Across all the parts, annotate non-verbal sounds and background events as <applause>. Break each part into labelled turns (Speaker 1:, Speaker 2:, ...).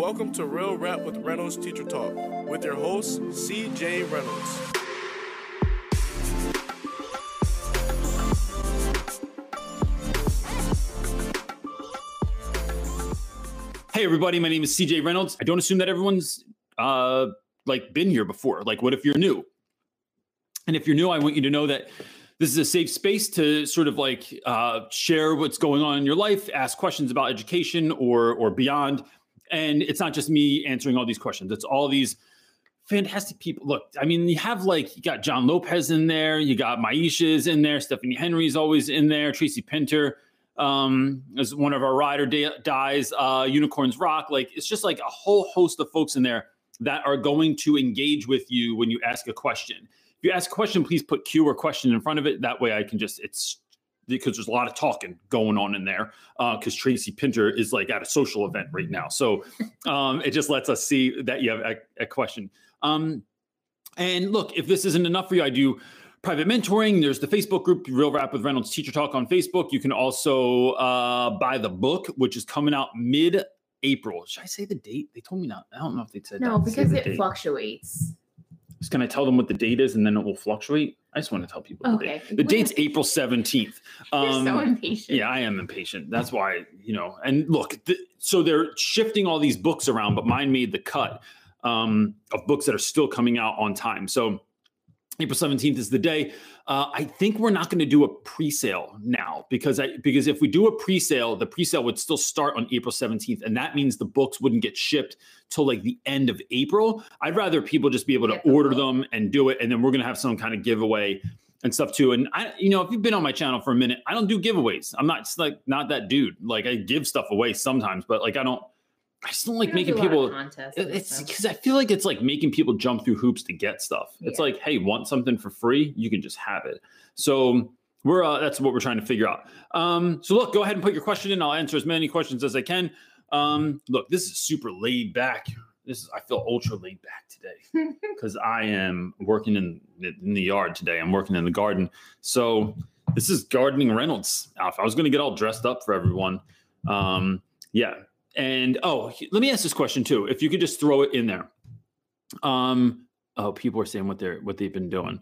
Speaker 1: Welcome to Real Rap with Reynolds Teacher Talk with your host, CJ Reynolds.
Speaker 2: Hey everybody, my name is CJ Reynolds. I don't assume that everyone's uh like been here before. Like what if you're new? And if you're new, I want you to know that this is a safe space to sort of like uh, share what's going on in your life, ask questions about education or or beyond. And it's not just me answering all these questions. It's all these fantastic people. Look, I mean, you have like you got John Lopez in there, you got Maisha's in there, Stephanie Henry's always in there, Tracy Pinter um, as one of our rider dies, uh, Unicorns Rock. Like it's just like a whole host of folks in there that are going to engage with you when you ask a question. If you ask a question, please put Q or question in front of it. That way I can just, it's because there's a lot of talking going on in there because uh, Tracy Pinter is like at a social event right now. So um, it just lets us see that you have a, a question. Um, and look, if this isn't enough for you, I do private mentoring. There's the Facebook group, Real Rap with Reynolds Teacher Talk on Facebook. You can also uh, buy the book, which is coming out mid April. Should I say the date? They told me not. I don't know if they said
Speaker 3: no because it
Speaker 2: date.
Speaker 3: fluctuates.
Speaker 2: Just can I tell them what the date is and then it will fluctuate? I just want to tell people okay. the date. The date's April 17th.
Speaker 3: Um, <laughs> You're so um, impatient.
Speaker 2: Yeah, I am impatient. That's why, you know, and look, the, so they're shifting all these books around, but mine made the cut um, of books that are still coming out on time. So April 17th is the day. Uh, I think we're not going to do a pre-sale now because I because if we do a pre-sale, the pre-sale would still start on April 17th, and that means the books wouldn't get shipped till like the end of April. I'd rather people just be able to order them and do it, and then we're going to have some kind of giveaway and stuff too. And I, you know, if you've been on my channel for a minute, I don't do giveaways. I'm not like not that dude. Like I give stuff away sometimes, but like I don't I just don't like making people. Contest it's because I feel like it's like making people jump through hoops to get stuff. It's like, hey, want something for free? You can just have it. So we're uh, that's what we're trying to figure out. Um, so look, go ahead and put your question in. I'll answer as many questions as I can. Um, look, this is super laid back. This is I feel ultra laid back today <laughs> because I am working in in the yard today. I'm working in the garden. So this is gardening Reynolds outfit. I was going to get all dressed up for everyone. Um, yeah, and oh, let me ask this question too. If you could just throw it in there. Um, oh, people are saying what they're what they've been doing.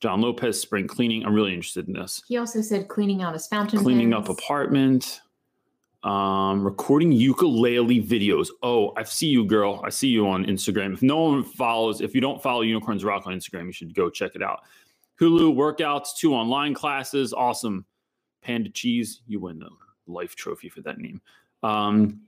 Speaker 2: John Lopez spring cleaning. I'm really interested in this.
Speaker 3: He also said cleaning out his fountain.
Speaker 2: Cleaning
Speaker 3: pens.
Speaker 2: up apartment. Um, recording ukulele videos. Oh, I see you, girl. I see you on Instagram. If no one follows, if you don't follow Unicorns Rock on Instagram, you should go check it out. Hulu workouts, two online classes. Awesome. Panda Cheese, you win the life trophy for that name. Um,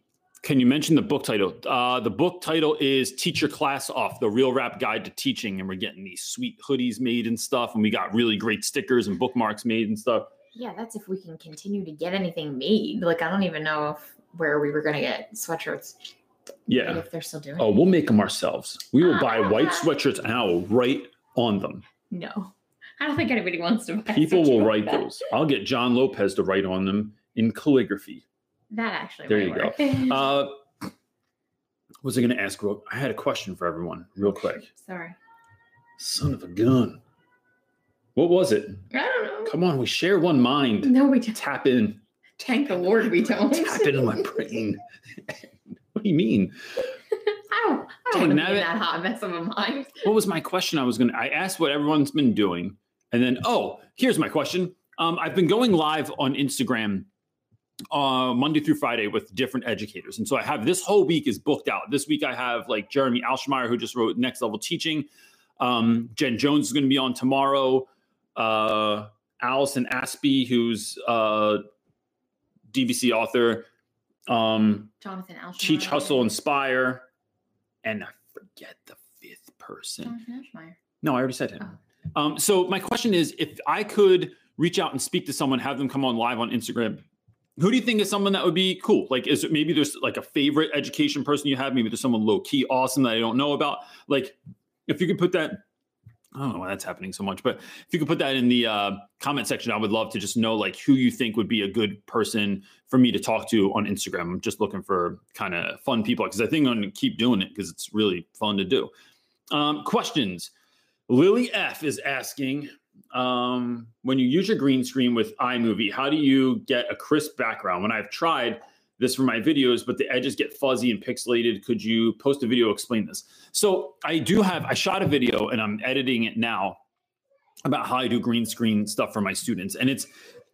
Speaker 2: can you mention the book title? Uh, the book title is Teach Your Class Off, the Real Rap Guide to Teaching. And we're getting these sweet hoodies made and stuff. And we got really great stickers and bookmarks made and stuff.
Speaker 3: Yeah, that's if we can continue to get anything made. Like, I don't even know if where we were going to get sweatshirts.
Speaker 2: Yeah.
Speaker 3: if they're still doing
Speaker 2: Oh, we'll make them ourselves. We will buy <laughs> white sweatshirts and I will write on them.
Speaker 3: No. I don't think anybody wants to
Speaker 2: People will write like those. I'll get John Lopez to write on them in calligraphy.
Speaker 3: That actually.
Speaker 2: There you
Speaker 3: work.
Speaker 2: go. Uh, <laughs> was I going to ask? I had a question for everyone, real quick.
Speaker 3: Sorry.
Speaker 2: Son of a gun. What was it?
Speaker 3: I don't know.
Speaker 2: Come on, we share one mind.
Speaker 3: No, we don't.
Speaker 2: Tap in.
Speaker 3: Thank the Lord we don't.
Speaker 2: Tap into my brain. <laughs> what do you mean?
Speaker 3: I don't. I don't want to be that hot mess of a mind.
Speaker 2: What was my question? I was going to. I asked what everyone's been doing, and then oh, here's my question. Um, I've been going live on Instagram uh, Monday through Friday with different educators. And so I have this whole week is booked out. This week I have like Jeremy Alsheimer, who just wrote Next Level Teaching. Um, Jen Jones is going to be on tomorrow. Uh, Allyson Apsey, who's a DBC author. Um,
Speaker 3: Jonathan.
Speaker 2: Teach, Hustle, Inspire. And I forget the fifth person.
Speaker 3: Jonathan.
Speaker 2: No, I already said him. Oh. Um, so my question is if I could reach out and speak to someone, have them come on live on Instagram who do you think is someone that would be cool? Like, is it maybe there's like a favorite education person you have? Maybe there's someone low key awesome that I don't know about. Like, if you could put that, I don't know why that's happening so much, but if you could put that in the uh, comment section, I would love to just know like who you think would be a good person for me to talk to on Instagram. I'm just looking for kind of fun people because I think I'm going to keep doing it because it's really fun to do. Um, questions. Lily F is asking, um, when you use your green screen with iMovie, how do you get a crisp background? When I've tried, this for my videos, but the edges get fuzzy and pixelated. Could you post a video explain this? So I do have, I shot a video and I'm editing it now about how I do green screen stuff for my students. And it's,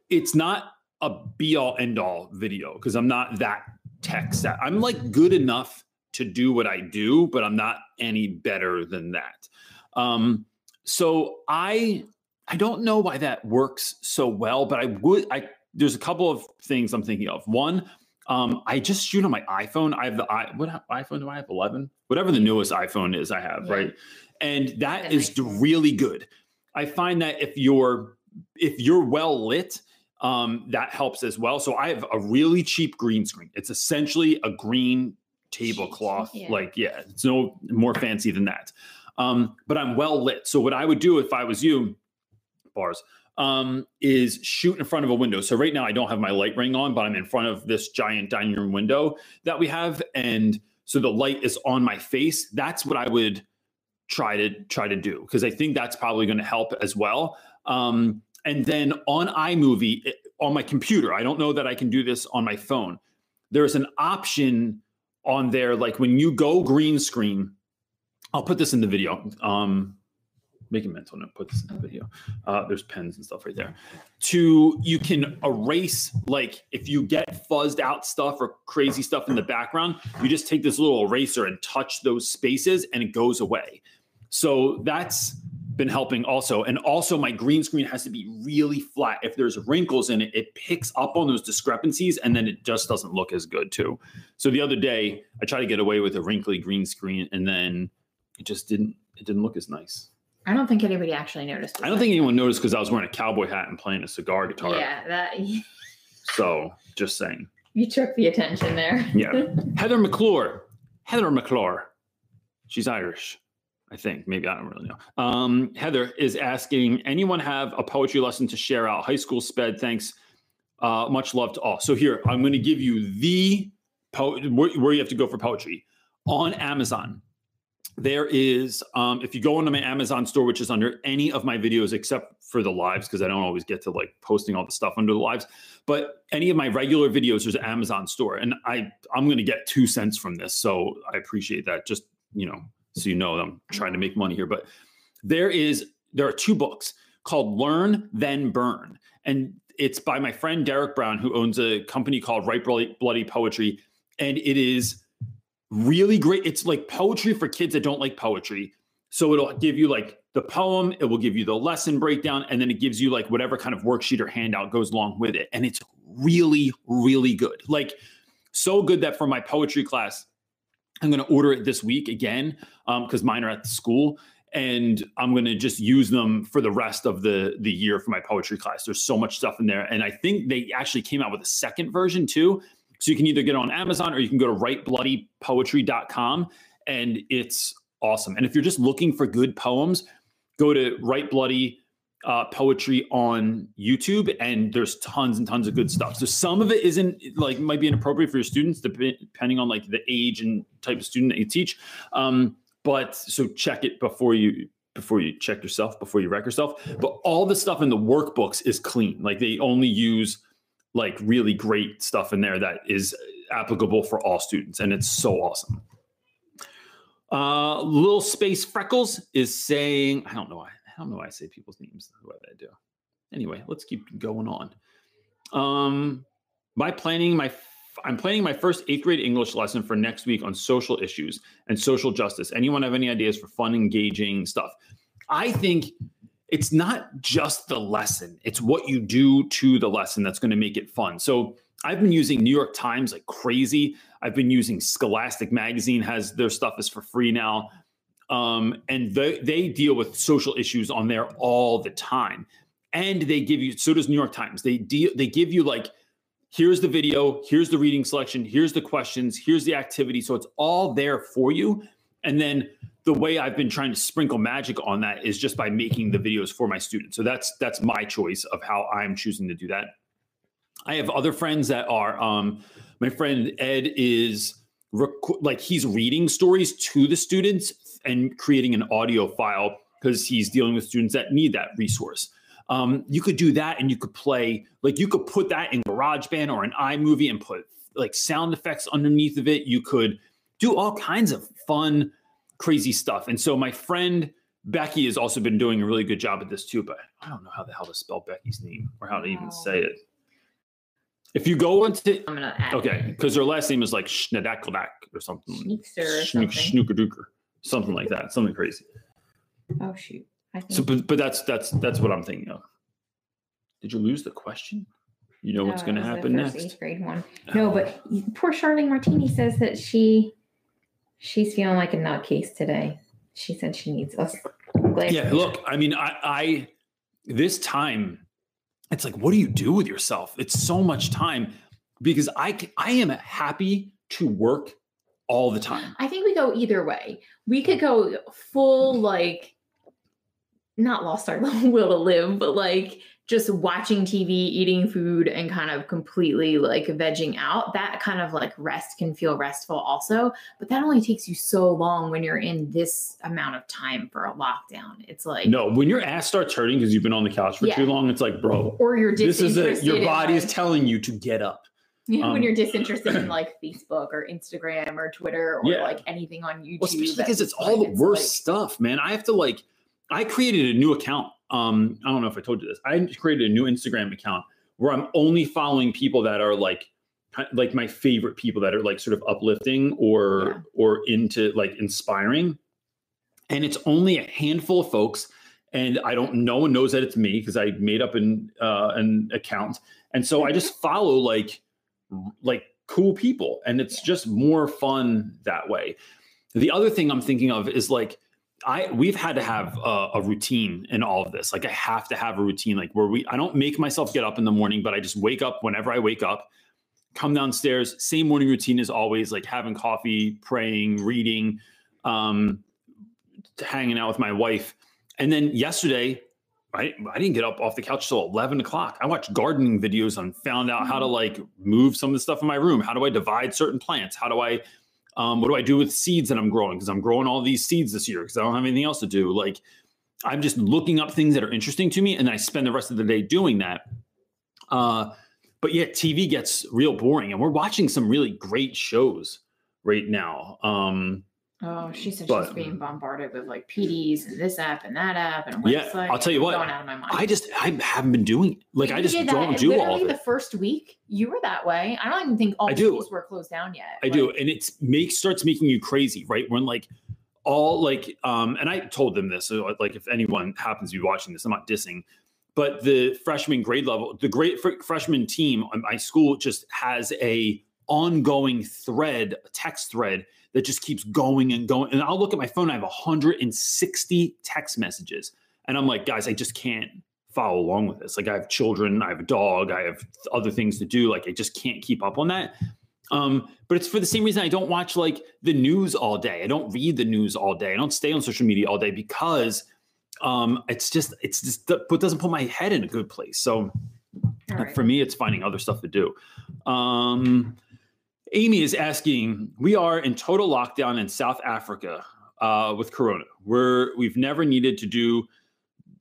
Speaker 2: it's not a be all end all video because I'm not that tech set. I'm like good enough to do what I do, but I'm not any better than that. Um, so I I don't know why that works so well, but I would I there's a couple of things I'm thinking of. One, um, I just shoot on my iPhone. I have the i what iPhone do I have? 11, whatever the newest iPhone is, I have yeah. right, and that, that is really good. I find that if you're if you're well lit, um, that helps as well. So I have a really cheap green screen. It's essentially a green tablecloth. Yeah. Like yeah, it's no more fancy than that. Um, but I'm well lit. So what I would do if I was you, bars um, is shoot in front of a window. So right now I don't have my light ring on, but I'm in front of this giant dining room window that we have, and so the light is on my face. That's what I would try to try to do because I think that's probably going to help as well. Um, and then on iMovie it, on my computer, I don't know that I can do this on my phone. There's an option on there, like when you go green screen. I'll put this in the video. Um, make a mental note put this in the video. Uh, there's pens and stuff right there. To you can erase like if you get fuzzed out stuff or crazy stuff in the background you just take this little eraser and touch those spaces and it goes away. So that's been helping also. And also my green screen has to be really flat. If there's wrinkles in it it picks up on those discrepancies and then it just doesn't look as good too. So the other day i tried to get away with a wrinkly green screen and then it just didn't it didn't look as nice
Speaker 3: I don't think anybody actually noticed.
Speaker 2: I don't think anyone noticed because I was wearing a cowboy hat and playing a cigar guitar.
Speaker 3: Yeah, that. <laughs>
Speaker 2: so just saying.
Speaker 3: You took the attention there.
Speaker 2: yeah, <laughs> Heather McClure. Heather McClure. She's Irish, I think. Maybe I don't really know. Um, Heather is asking, anyone have a poetry lesson to share out? High school sped. Thanks. Uh, much love to all. So here, I'm going to give you the po- where, where you have to go for poetry on Amazon there is um, if you go into my amazon store which is under any of my videos except for the lives because i don't always get to like posting all the stuff under the lives but any of my regular videos there's an amazon store and i i'm going to get two cents from this so i appreciate that just you know so you know i'm trying to make money here but there is there are two books called learn then burn and it's by my friend derrick brown who owns a company called write bloody poetry and it is really great. It's like poetry for kids that don't like poetry. So it'll give you like the poem, it will give you the lesson breakdown, and then it gives you like whatever kind of worksheet or handout goes along with it. And it's really, really good. Like so good that for my poetry class, I'm going to order it this week again because um, mine are at the school and I'm going to just use them for the rest of the the year for my poetry class. There's so much stuff in there, and I think they actually came out with a second version too. So you can either get on Amazon or you can go to writebloodypoetry.com and it's awesome. And if you're just looking for good poems, go to Write Bloody uh, Poetry on YouTube and there's tons and tons of good stuff. So some of it isn't like might be inappropriate for your students depending on like the age and type of student that you teach. Um, but so check it before you before you check yourself before you wreck yourself. But all the stuff in the workbooks is clean. Like they only use like really great stuff in there that is applicable for all students, and it's so awesome. Uh, Little Space Freckles is saying, I don't know why, I don't know why I say people's names the way I do. Anyway, let's keep going on. Um, my planning, my I'm planning my first eighth grade English lesson for next week on social issues and social justice. Anyone have any ideas for fun, engaging stuff? I think it's not just the lesson, it's what you do to the lesson that's going to make it fun. So I've been using New York Times like crazy. I've been using Scholastic Magazine has their stuff is for free now. Um, and they, they deal with social issues on there all the time. And they give you, so does New York Times. They deal, they give you like, here's the video, here's the reading selection, here's the questions, here's the activity. So it's all there for you. And then the way I've been trying to sprinkle magic on that is just by making the videos for my students. So that's that's my choice of how I'm choosing to do that. I have other friends that are um, my friend Ed is rec- like he's reading stories to the students and creating an audio file because he's dealing with students that need that resource. Um, you could do that and you could play like you could put that in GarageBand or an iMovie and put like sound effects underneath of it. You could do all kinds of fun, crazy stuff. And so my friend Becky has also been doing a really good job at this too, but I don't know how the hell to spell Becky's name or how to even oh. say it. If you go into
Speaker 3: I'm gonna add
Speaker 2: okay, because her last name is like Schnedakeldak or something,
Speaker 3: Schneekster or
Speaker 2: Schnook-
Speaker 3: something.
Speaker 2: Something like that, something crazy.
Speaker 3: Oh shoot. I think
Speaker 2: So, but, but that's that's that's what I'm thinking of. Did you lose the question? You know what's uh,
Speaker 3: No,
Speaker 2: going to
Speaker 3: it was the
Speaker 2: happen
Speaker 3: first
Speaker 2: next?
Speaker 3: Eighth grade one. Oh. No, but poor Charlene Martini says that she she's feeling like a nutcase today. She said she needs us. Glad
Speaker 2: yeah look i mean I, I this time it's like what do you do with yourself it's so much time because I, I am happy to work all the time
Speaker 3: I think we go either way. We could go full like not lost our <laughs> will to live, but like just watching TV, eating food, and kind of completely like vegging out. That kind of like rest can feel restful also, but that only takes you so long when you're in this amount of time for a lockdown. It's like
Speaker 2: no when your ass starts hurting because you've been on the couch for
Speaker 3: Yeah.
Speaker 2: too long it's like bro
Speaker 3: or you're
Speaker 2: this is it your body is
Speaker 3: like-
Speaker 2: telling you to get up
Speaker 3: you know, when
Speaker 2: um,
Speaker 3: you're disinterested in <clears throat> like Facebook or Instagram or Twitter or
Speaker 2: Yeah.
Speaker 3: like anything on YouTube.
Speaker 2: well, especially because it's all the worst
Speaker 3: like-
Speaker 2: stuff man i have to like i created a new account um i don't know if i told you this. I created a new instagram account where i'm only following people that are like like my favorite people that are like sort of uplifting or
Speaker 3: Yeah.
Speaker 2: or into like inspiring. And it's only a handful of folks and i don't no one knows that it's me because i made up an uh an account. And so i just follow like like cool people and it's just more fun that way. The other thing i'm thinking of is like i we've had to have a, a routine in all of this like i have to have a routine like where we i don't make myself get up in the morning but i just wake up whenever i wake up come downstairs same morning routine as always like having coffee praying reading um hanging out with my wife and then yesterday I, I didn't get up off the couch till 11 o'clock. I watched gardening videos and found out how to like move some of the stuff in my room. How do I divide certain plants? How do I, um, what do I do with seeds that I'm growing? Because I'm growing all these seeds this year because I don't have anything else to do. Like I'm just looking up things that are interesting to me and I spend the rest of the day doing that. Uh, but yet TV gets real boring and we're watching some really great shows right now. Um,
Speaker 3: Oh, she said
Speaker 2: But-
Speaker 3: she's being bombarded with like PDs and this app and that app and
Speaker 2: Yeah,
Speaker 3: website.
Speaker 2: I'll tell you what,
Speaker 3: going out of my mind.
Speaker 2: I just, I haven't been doing it. Like I just
Speaker 3: that
Speaker 2: don't do all of it.
Speaker 3: the first week. You were that way. I don't even think all
Speaker 2: I do.
Speaker 3: schools were closed down yet.
Speaker 2: I do, and it makes starts making you crazy, right? When like all like, um, and I told them this, so like if anyone happens to be watching this, I'm not dissing, but the freshman grade level, the great fr- freshman team on my school just has a ongoing thread, text thread that just keeps going and going. And I'll look at my phone, I have 160 text messages, and I'm like, guys, I just can't follow along with this. Like I have children, I have a dog, I have other things to do. Like I just can't keep up on that. Um, but it's for the same reason I don't watch like the news all day. I don't read the news all day. I don't stay on social media all day because um, it's just it's just but doesn't put my head in a good place. So
Speaker 3: right.
Speaker 2: for me, it's finding other stuff to do. Um, Amy is asking, we are in total lockdown in South Africa uh, with Corona. We're we've never needed to do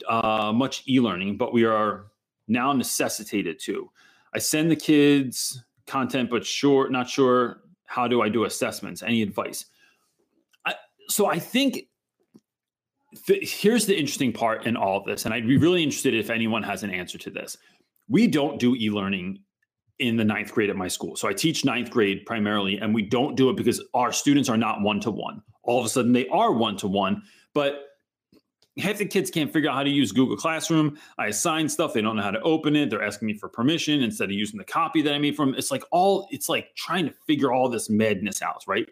Speaker 2: uh, much e-learning, but we are now necessitated to. I send the kids content, but sure, not sure how do I do assessments. Any advice? I, so I think th- here's the interesting part in all of this, and I'd be really interested if anyone has an answer to this. We don't do e-learning in the ninth grade at my school. So I teach ninth grade primarily, and we don't do it because our students are not one to one. All of a sudden, they are one to one, but half the kids can't figure out how to use Google Classroom. I assign stuff, they don't know how to open it. They're asking me for permission instead of using the copy that I made from. It's like all it's like trying to figure all this madness out, right?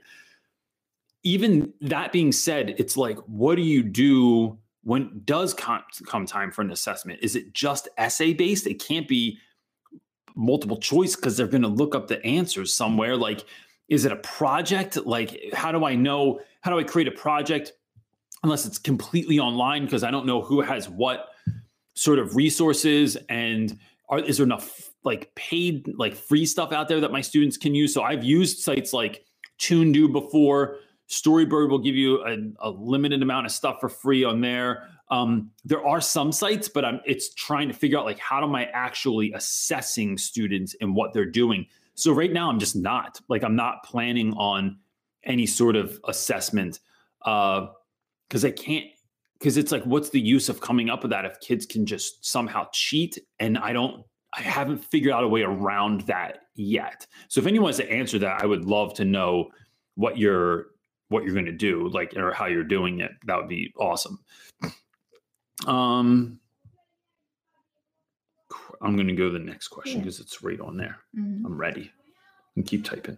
Speaker 2: Even that being said, it's like, what do you do when does come, come time for an assessment? Is it just essay based? It can't be multiple choice because they're going to look up the answers somewhere. Like, is it a project? Like, how do I know? How do I create a project? Unless it's completely online, because I don't know who has what sort of resources and are, is there enough like paid, like free stuff out there that my students can use? So I've used sites like ToonDoo before. Storybird will give you a, a limited amount of stuff for free on there. Um, there are some sites, but I'm it's trying to figure out like how am I actually assessing students and what they're doing. So right now, I'm just not like I'm not planning on any sort of assessment because I can't. Because it's like, what's the use of coming up with that if kids can just somehow cheat? And I don't, I haven't figured out a way around that yet. So if anyone wants to answer that, I would love to know what you're what you're going to do, like or how you're doing it. That would be awesome. Um, I'm going to go to the next question
Speaker 3: Yeah.
Speaker 2: because it's right on there.
Speaker 3: Mhm.
Speaker 2: I'm ready. And keep typing.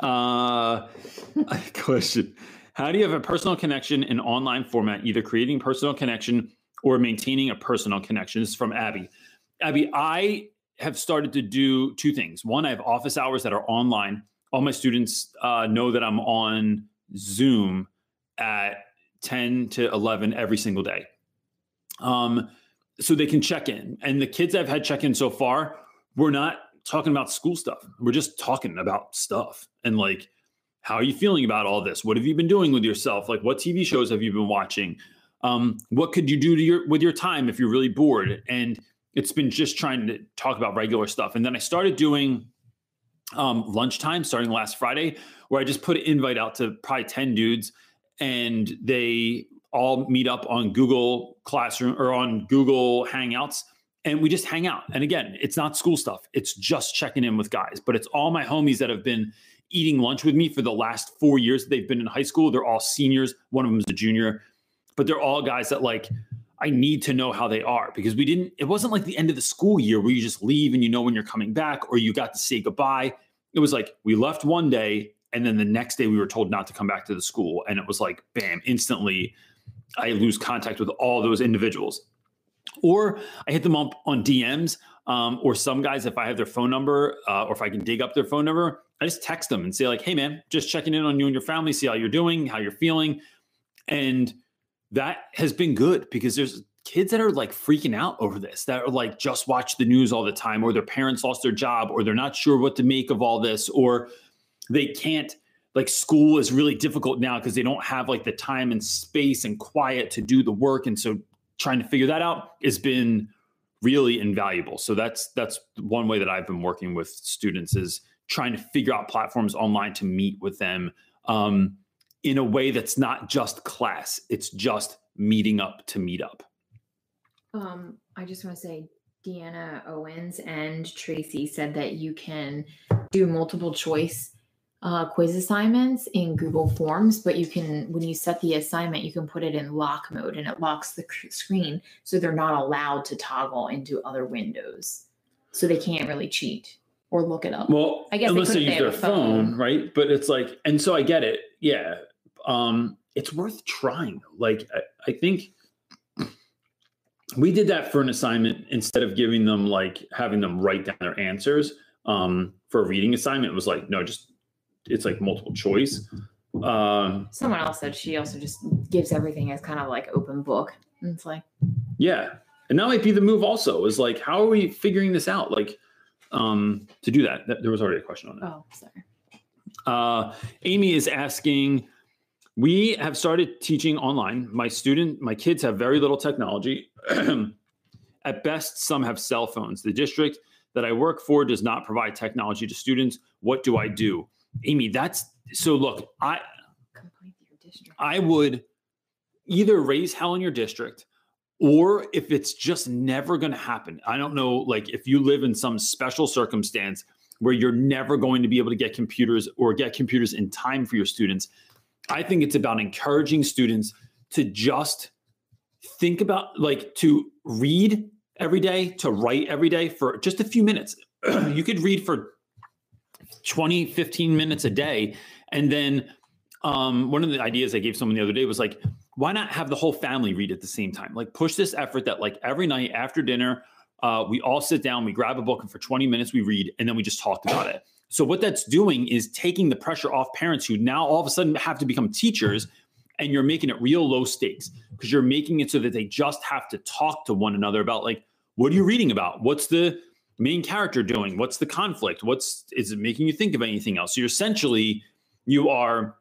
Speaker 2: Uh, <laughs> question: How do you have a personal connection in online format, either creating personal connection or maintaining a personal connection? This is from Abby. Abby, I have started to do two things. One, I have office hours that are online. All my students uh, know that I'm on Zoom at 10 to 11 every single day. Um, so they can check in. And the kids I've had check in so far, we're not talking about school stuff. We're just talking about stuff and like, how are you feeling about all this? What have you been doing with yourself? Like, what TV shows have you been watching? Um, what could you do to your with your time if you're really bored? And it's been just trying to talk about regular stuff. And then I started doing um, lunchtime starting last Friday, where I just put an invite out to probably 10 dudes and they all meet up on Google Classroom or on Google Hangouts and we just hang out. And again, it's not school stuff, it's just checking in with guys, but it's all my homies that have been eating lunch with me for the last four years. They've been in high school, they're all seniors. One of them is a junior, but they're all guys that like, I need to know how they are because we didn't, it wasn't like the end of the school year where you just leave and you know when you're coming back or you got to say goodbye. It was like we left one day and then the next day we were told not to come back to the school. And it was like, bam, instantly I lose contact with all those individuals. Or I hit them up on DMs, um, or some guys, if I have their phone number uh, or if I can dig up their phone number, I just text them and say, like, hey, man, just checking in on you and your family, see how you're doing, how you're feeling. And that has been good because there's kids that are like freaking out over this that are like just watch the news all the time or their parents lost their job or they're not sure what to make of all this or they can't like school is really difficult now because they don't have like the time and space and quiet to do the work and so trying to figure that out has been really invaluable. So that's that's one way that i've been working with students is trying to figure out platforms online to meet with them. Um, in a way that's not just class it's just meeting up to meet up
Speaker 3: Um, I just want to say Deanna Owens and Tracy said that you can do multiple choice uh, quiz assignments in Google Forms, but you can, when you set the assignment, you can put it in lock mode and it locks the cr- screen so they're not allowed to toggle into other windows. So they can't really cheat or look it up.
Speaker 2: Well,
Speaker 3: I guess
Speaker 2: unless
Speaker 3: could
Speaker 2: they use their
Speaker 3: phone.
Speaker 2: phone, right? But it's like, and so I get it. Yeah, um, it's worth trying. Like, I, I think we did that for an assignment instead of giving them like having them write down their answers um, for a reading assignment. It was like, no, just it's like multiple choice. Um,
Speaker 3: Someone else said she also just gives everything as kind of like open book. And it's like,
Speaker 2: Yeah. And that might be the move also is like, how are we figuring this out? Like, um, to do that, Th- there was already a question on that.
Speaker 3: oh, sorry.
Speaker 2: Uh, Amy is asking, we have started teaching online. My student, my kids have very little technology. <clears throat> At best, some have cell phones. The district that I work for does not provide technology to students. What do I do? Amy, that's so look, I
Speaker 3: Complaint to your district.
Speaker 2: I would either raise hell in your district or if it's just never going to happen. I don't know, like if you live in some special circumstance where you're never going to be able to get computers or get computers in time for your students, I think it's about encouraging students to just think about like to read every day, to write every day for just a few minutes. <clears throat> you could read for 20, 15 minutes a day. And then um, one of the ideas I gave someone the other day was like, why not have the whole family read at the same time? Like push this effort that like every night after dinner, uh, we all sit down, we grab a book, and for 20 minutes we read, and then we just talk about it. So what that's doing is taking the pressure off parents who now all of a sudden have to become teachers, and you're making it real low stakes because you're making it so that they just have to talk to one another about like, what are you reading about? What's the main character doing? What's the conflict? What's is it making you think of anything else? So you're essentially you are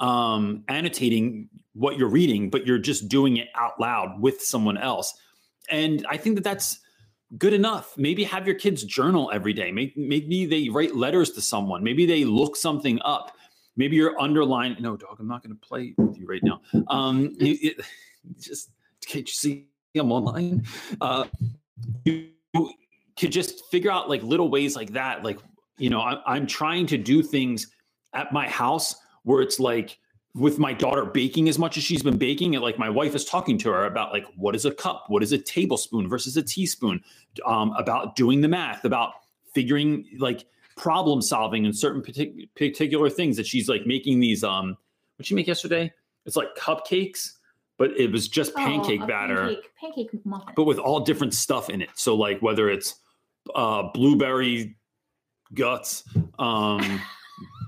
Speaker 2: um, annotating what you're reading, but you're just doing it out loud with someone else. And I think that that's good enough. Maybe have your kids journal every day. Maybe, maybe they write letters to someone. Maybe they look something up. Maybe you're underline. No, dog, I'm not going to play with you right now. Um, <laughs> it, it, just can't you see I'm online? Uh, you could just figure out like little ways like that. Like, you know, I, I'm trying to do things at my house where it's like with my daughter baking as much as she's been baking and like my wife is talking to her about like what is a cup? What is a tablespoon versus a teaspoon? Um, about doing the math about figuring like problem solving in certain partic- particular things that she's like making these um what she make yesterday? It's like cupcakes but it was just pancake
Speaker 3: Oh,
Speaker 2: batter.
Speaker 3: Pancake, pancake muffin.
Speaker 2: but with all different stuff in it. So like whether it's uh blueberry guts um <laughs>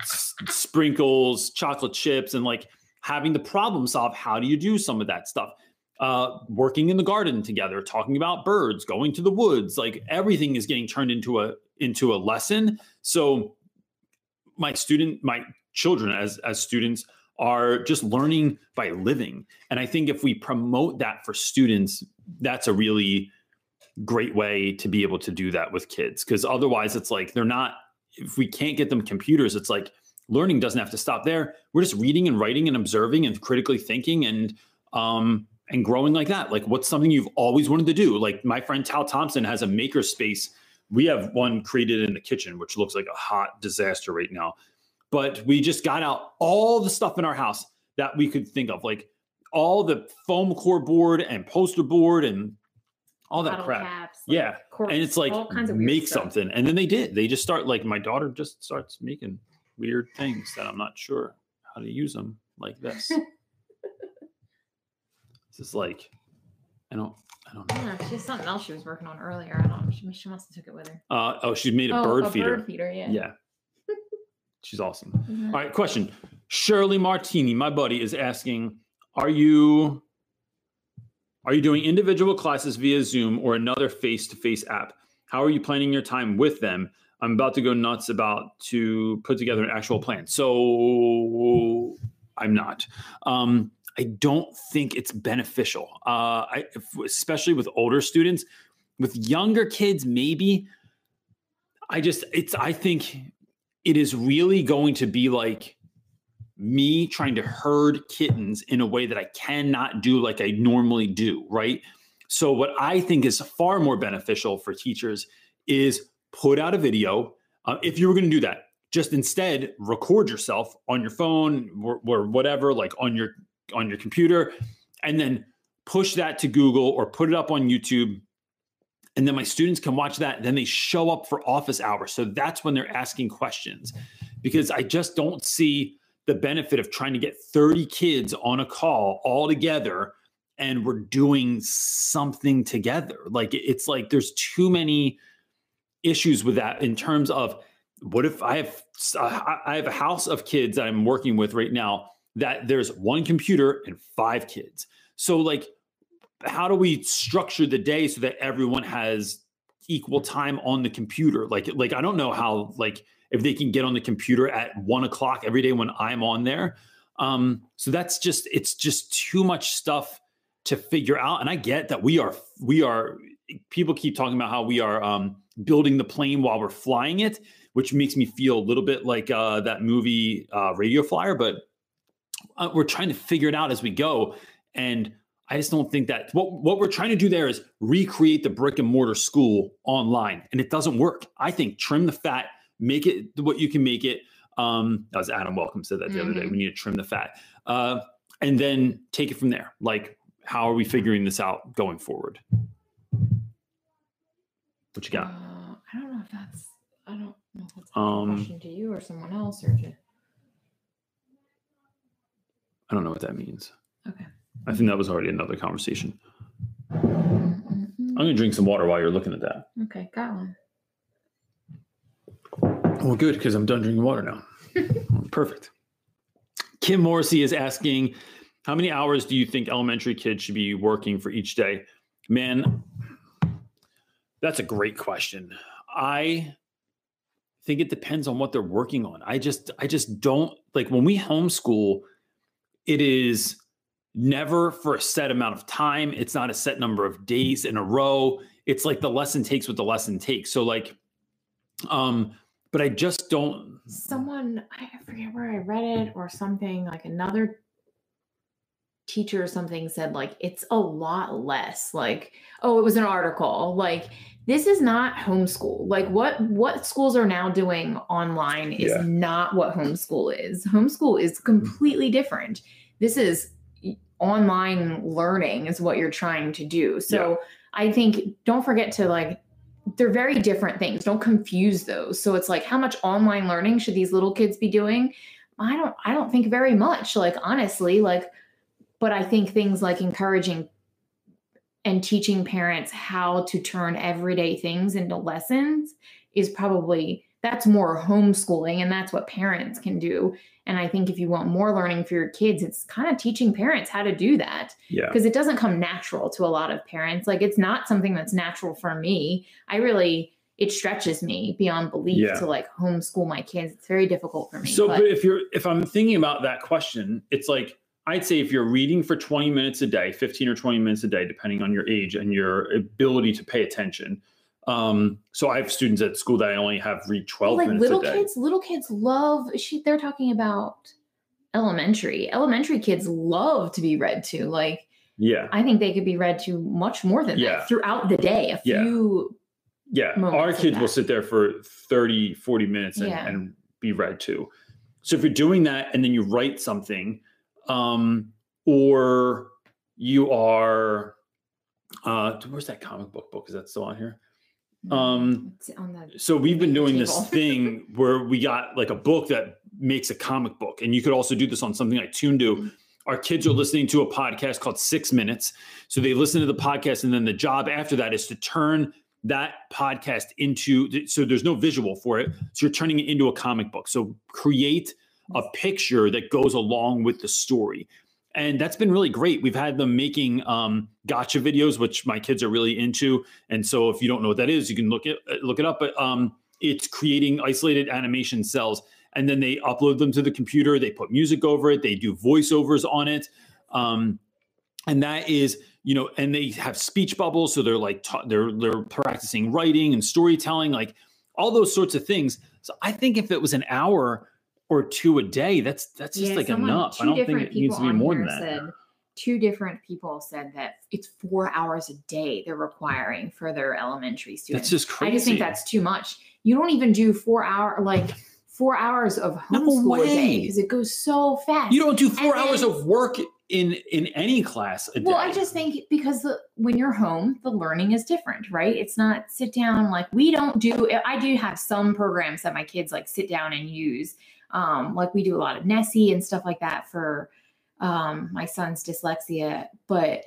Speaker 2: sprinkles, chocolate chips, and like having the problem solve. How do you do some of that stuff? Uh, working in the garden together, talking about birds, going to the woods, like everything is getting turned into a into a lesson. So my student, my children as as students are just learning by living. And I think if we promote that for students, that's a really great way to be able to do that with kids. Because otherwise it's like they're not if we can't get them computers, it's like learning doesn't have to stop there. We're just reading and writing and observing and critically thinking and um and growing like that. Like what's something you've always wanted to do? Like my friend Tal Thompson has a maker space. We have one created in the kitchen, which looks like a hot disaster right now. But we just got out all the stuff in our house that we could think of, like all the foam core board and poster board and all that crap.
Speaker 3: caps, like
Speaker 2: Yeah. and it's like
Speaker 3: all kinds of
Speaker 2: make
Speaker 3: stuff.
Speaker 2: something and then they did they just start like my daughter just starts making weird things that i'm not sure how to use them like this <laughs> this is like i don't i don't know
Speaker 3: don't. She has something else she was working on earlier. I don't know. She, she must have took it with her.
Speaker 2: uh, oh she made a
Speaker 3: oh,
Speaker 2: bird
Speaker 3: a
Speaker 2: feeder
Speaker 3: Bird feeder, yeah.
Speaker 2: yeah <laughs> she's awesome
Speaker 3: Mhm.
Speaker 2: all right question shirley martini my buddy is asking are you are you doing individual classes via zoom or another face-to-face app? How are you planning your time with them? I'm about to go nuts about to put together an actual plan. So i'm not. Um, i don't think it's beneficial. Uh, I, especially with older students. With younger kids maybe. I just it's i think it is really going to be like me trying to herd kittens in a way that I cannot do like I normally do, right? So, what I think is far more beneficial for teachers is put out a video. Uh, if you were going to do that, just instead record yourself on your phone or, or whatever, like on your on your computer, and then push that to Google or put it up on YouTube. And then my students can watch that. Then they show up for office hours. So that's when they're asking questions because I just don't see the benefit of trying to get 30 kids on a call all together and we're doing something together. Like it's like there's too many issues with that in terms of what if I have I have a house of kids that I'm working with right now that there's one computer and five kids. So like how do we structure the day so that everyone has equal time on the computer? Like like I don't know how like if they can get on the computer at one o'clock every day when I'm on there. Um, so that's just it's just too much stuff to figure out. And I get that we are we are people keep talking about how we are um, building the plane while we're flying it, which makes me feel a little bit like uh, that movie uh, Radio Flyer. But uh, we're trying to figure it out as we go, and I just don't think that what what we're trying to do there is recreate the brick and mortar school online, and it doesn't work. I think trim the fat make it what you can make it. Um, that was Adam Welcome said that the other day.
Speaker 3: Mhm.
Speaker 2: We need to trim the fat, uh, and then take it from there. Like, how are we figuring this out going forward? What you got?
Speaker 3: Uh, I don't know if that's. I don't know if that's a
Speaker 2: Um,
Speaker 3: question to you or someone else or to.
Speaker 2: I don't know what that means.
Speaker 3: Okay.
Speaker 2: I think that was already another conversation.
Speaker 3: Mm, mm, mm.
Speaker 2: I'm gonna drink some water while you're looking at that.
Speaker 3: Okay, got one.
Speaker 2: Well, good because I'm done drinking water now. <laughs> Perfect. Kim Morrissey is asking, how many hours do you think elementary kids should be working for each day? Man, that's a great question. I think it depends on what they're working on. I just, I just don't like when we homeschool, it is never for a set amount of time. It's not a set number of days in a row. it's like the lesson takes what the lesson takes. So like, um, but I just don't.
Speaker 3: someone I forget where I read it or something like another teacher or something said like it's a lot less like oh it was an article like this is not homeschool like what what schools are now doing online is
Speaker 2: Yeah.
Speaker 3: not what homeschool is homeschool is completely different this is online learning is what you're trying to do so i think don't forget to like they're very different things. Don't confuse those. So it's like how much online learning should these little kids be doing? I don't i don't think very much like honestly like but i think things like encouraging and teaching parents how to turn everyday things into lessons is probably that's more homeschooling and that's what parents can do and i think if you want more learning for your kids it's kind of teaching parents how to do that
Speaker 2: Yeah.
Speaker 3: because it doesn't come natural to a lot of parents like it's not something that's natural for me i really it stretches me beyond belief
Speaker 2: Yeah.
Speaker 3: to like homeschool my kids it's very difficult for me
Speaker 2: So,
Speaker 3: but-
Speaker 2: but if you're, if I'm thinking about that question, it's like, I'd say if you're reading for 20 minutes a day, 15 or 20 minutes a day, depending on your age and your ability to pay attention. Um, so I have students at school that I only have read 12
Speaker 3: like
Speaker 2: minutes
Speaker 3: little
Speaker 2: a day.
Speaker 3: kids little kids love she they're talking about elementary elementary kids love to be read to like
Speaker 2: Yeah.
Speaker 3: i think they could be read to much more than
Speaker 2: Yeah.
Speaker 3: that throughout the day a
Speaker 2: Yeah.
Speaker 3: few
Speaker 2: Yeah. Our kids will sit there for 30, 40 minutes and,
Speaker 3: Yeah.
Speaker 2: and be read to. So if you're doing that and then you write something, um, or you are, uh, where's that comic book book? Is that still on here? Um,
Speaker 3: it's on the
Speaker 2: so we've been doing this <laughs> thing where we got like a book that makes a comic book and you could also do this on something like ToonDoo. Our kids are listening to a podcast called Six Minutes. So they listen to the podcast and then the job after that is to turn that podcast into so there's no visual for it. So you're turning it into a comic book. So create a picture that goes along with the story. And that's been really great. We've had them making um, Gacha videos, which my kids are really into. And so if you don't know what that is, you can look it look it up. But um, it's creating isolated animation cells, and then they upload them to the computer. They put music over it. They do voiceovers on it, um, and that is you know. And they have speech bubbles, so they're like ta- they're they're practicing writing and storytelling, like all those sorts of things. So I think if it was an hour or two a day, that's that's just
Speaker 3: Yeah,
Speaker 2: like
Speaker 3: someone-
Speaker 2: enough. I don't think it needs to be more than that.
Speaker 3: said- two different people said that it's four hours a day they're requiring for their elementary students.
Speaker 2: That's just crazy.
Speaker 3: I just think that's too much. You don't even do four hour like four hours of
Speaker 2: No
Speaker 3: homeschool a day because it goes so fast.
Speaker 2: You don't do four
Speaker 3: And
Speaker 2: hours
Speaker 3: then-
Speaker 2: of work in in any class a day.
Speaker 3: Well, I just think because the, when you're home, the learning is different, right? It's not sit down like we don't do. I do have some programs that my kids like sit down and use. Um, like we do a lot of Nessy and stuff like that for um, my son's dyslexia, but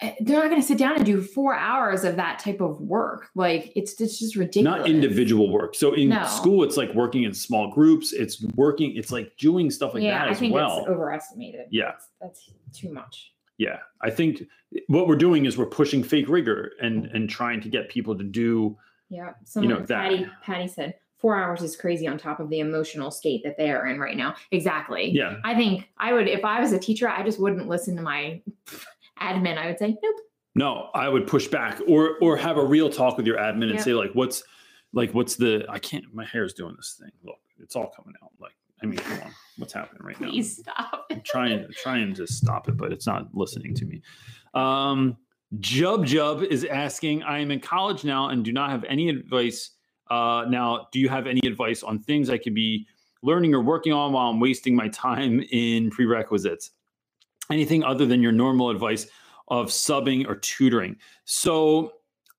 Speaker 3: uh, they're not going to sit down and do four hours of that type of work. Like it's it's just ridiculous.
Speaker 2: not individual work. So in
Speaker 3: No.
Speaker 2: school, it's like working in small groups. It's working. It's like doing stuff like
Speaker 3: yeah,
Speaker 2: that
Speaker 3: I
Speaker 2: as
Speaker 3: think
Speaker 2: well.
Speaker 3: it's overestimated.
Speaker 2: Yeah.
Speaker 3: that's, that's too much.
Speaker 2: yeah, I think what we're doing is we're pushing fake rigor and and trying to get people to do.
Speaker 3: Yeah. Someone,
Speaker 2: know, that-
Speaker 3: Patty, Patty said four hours is crazy on top of the emotional state that they are in right now. Exactly.
Speaker 2: Yeah,
Speaker 3: I think I would, if I was a teacher, I just wouldn't listen to my <laughs> admin. I would say, nope.
Speaker 2: no, I would push back or or have a real talk with your admin and say like, what's like what's the I can't. My hair's doing this thing. Look, it's all coming out. Like, I mean, come on, what's happening right now?
Speaker 3: Please stop.
Speaker 2: I'm trying trying to stop it, but it's not listening to me. Um, Jub Jub is asking, I am in college now and do not have any advice. Uh, now, do you have any advice on things I could be learning or working on while I'm wasting my <laughs> time in prerequisites? Anything other than your normal advice of subbing or tutoring? So,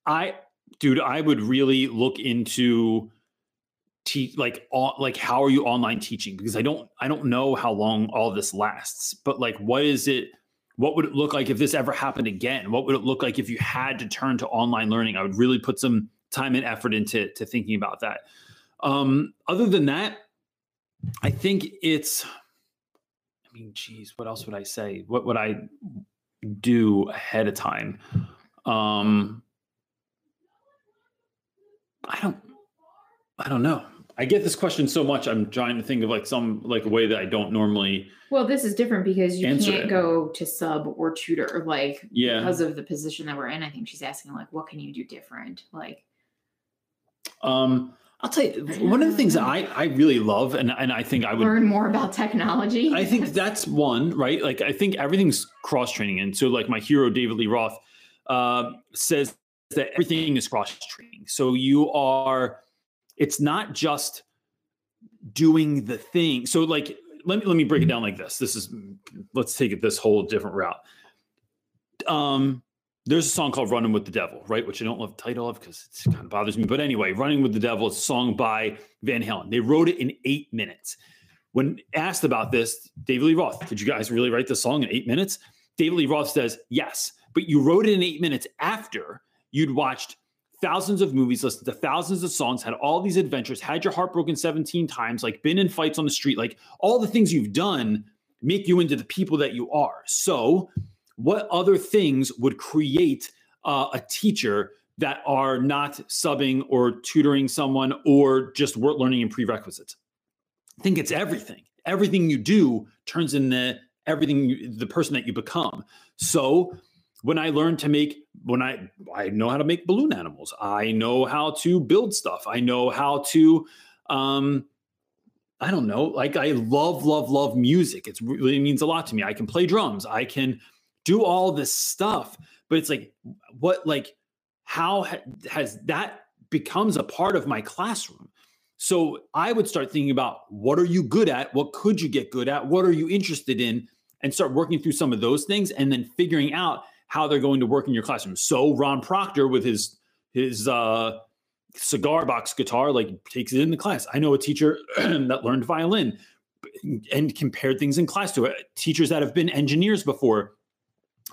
Speaker 2: I, dude, I would really look into teach like all, like how are you online teaching because i don't i don't know how long all this lasts but like what is it what would it look like if this ever happened again what would it look like if you had to turn to online learning i would really put some time and effort into to thinking about that um other than that i think it's i mean geez what else would i say what would i do ahead of time um i don't I don't know. I get this question so much. I'm trying to think of like some like a way that I don't normally.
Speaker 3: Well, this is different because you can't
Speaker 2: it.
Speaker 3: go to sub or tutor, like
Speaker 2: Yeah.
Speaker 3: because of the position that we're in. I think she's asking like, what can you do different? Like,
Speaker 2: Um, I'll tell you one of the things that I I really love, and and I think I would
Speaker 3: learn more about technology.
Speaker 2: I think that's one, right? Like I think everything's cross training, and so like my hero David Lee Roth uh, says that everything is cross training. So you are, it's not just doing the thing. So like let me let me break it down like this. This is let's take it this whole different route. Um, there's a song called "Running with the Devil," right? Which I don't love the title of because it kind of bothers me. But anyway, "Running with the Devil" is a song by Van Halen. They wrote it in eight minutes. When asked about this, David Lee Roth, did you guys really write this song in eight minutes? David Lee Roth says, yes, but you wrote it in eight minutes after you'd watched thousands of movies, listened to thousands of songs, had all these adventures, had your heart broken 17 times, like been in fights on the street, like all the things you've done make you into the people that you are. So, what other things would create uh, a teacher that are not subbing or tutoring someone or just work learning and prerequisites? I think it's everything. Everything you do turns into everything you, the person that you become. So when I learned to make when I I know how to make balloon animals. I know how to build stuff. I know how to um I don't know, like I love love love music. It's really means a lot to me. I can play drums. I can do all this stuff, but it's like what like how ha- has that becomes a part of my classroom? So I would start thinking about what are you good at? What could you get good at? What are you interested in? And start working through some of those things and then figuring out how they're going to work in your classroom. So Ron Proctor with his his uh cigar box guitar like takes it in the class. I know a teacher <clears throat> that learned violin and compared things in class to it. Teachers that have been engineers before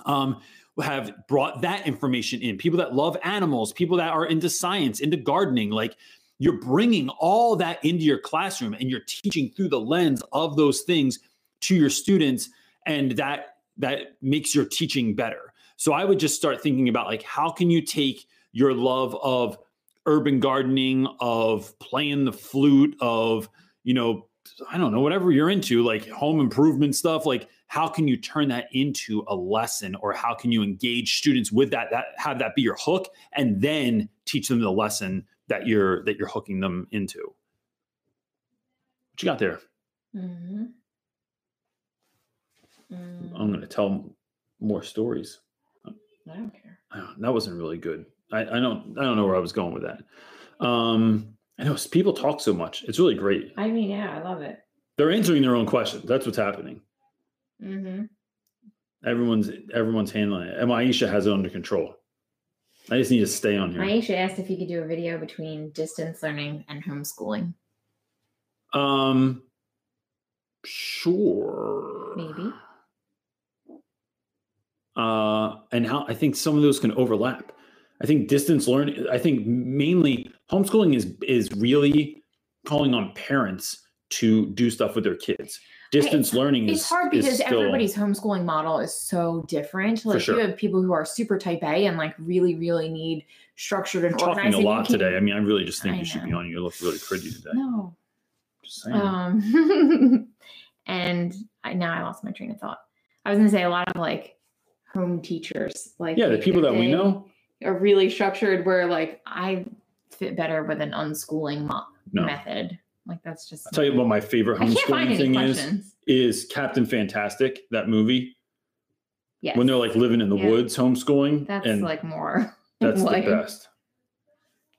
Speaker 2: um have brought that information in. People that love animals, people that are into science, into gardening, like you're bringing all that into your classroom and you're teaching through the lens of those things to your students and that that makes your teaching better so i would just start thinking about like how can you take your love of urban gardening of playing the flute of you know i don't know whatever you're into like home improvement stuff like how can you turn that into a lesson or how can you engage students with that that have that be your hook and then teach them the lesson that you're that you're hooking them into? What you got there?
Speaker 3: Mhm.
Speaker 2: i'm
Speaker 3: Mm,
Speaker 2: going to tell more stories.
Speaker 3: I don't care.
Speaker 2: That wasn't really good. I, I don't i don't know where i was going with that. Um i know people talk so much. It's really great.
Speaker 3: I mean, yeah, I love it.
Speaker 2: they're answering their own questions. That's what's happening
Speaker 3: Mm-hmm.
Speaker 2: everyone's everyone's handling it and aisha has it under control i just need to stay on here
Speaker 3: Aisha asked if you could do a video between distance learning and homeschooling.
Speaker 2: um sure
Speaker 3: Maybe.
Speaker 2: uh, and how I think some of those can overlap. I think distance learning. I think mainly homeschooling is is really calling on parents to do stuff with their kids. Distance learning is
Speaker 3: It's hard
Speaker 2: is
Speaker 3: because
Speaker 2: still-
Speaker 3: everybody's homeschooling model is so different. Like
Speaker 2: sure.
Speaker 3: you have people who are super type A and like really, really need structured and
Speaker 2: I'm talking a lot today. I mean, I really just think
Speaker 3: I
Speaker 2: you should be on. You look really pretty today.
Speaker 3: No.
Speaker 2: Just saying.
Speaker 3: Um, <laughs> and I, now I lost my train of thought. I was going to say a lot of like home teachers, like
Speaker 2: yeah, the people that we know.
Speaker 3: are really structured. Where like I fit better with an unschooling mo-
Speaker 2: No.
Speaker 3: method. Like that's just.
Speaker 2: I'll tell you what my favorite
Speaker 3: I can't find
Speaker 2: homeschooling thing is
Speaker 3: questions.
Speaker 2: is Captain Fantastic. That movie
Speaker 3: Yes.
Speaker 2: when they're like living in the
Speaker 3: Yeah.
Speaker 2: woods homeschooling,
Speaker 3: That's
Speaker 2: and
Speaker 3: like more. <laughs>
Speaker 2: that's
Speaker 3: like,
Speaker 2: the best.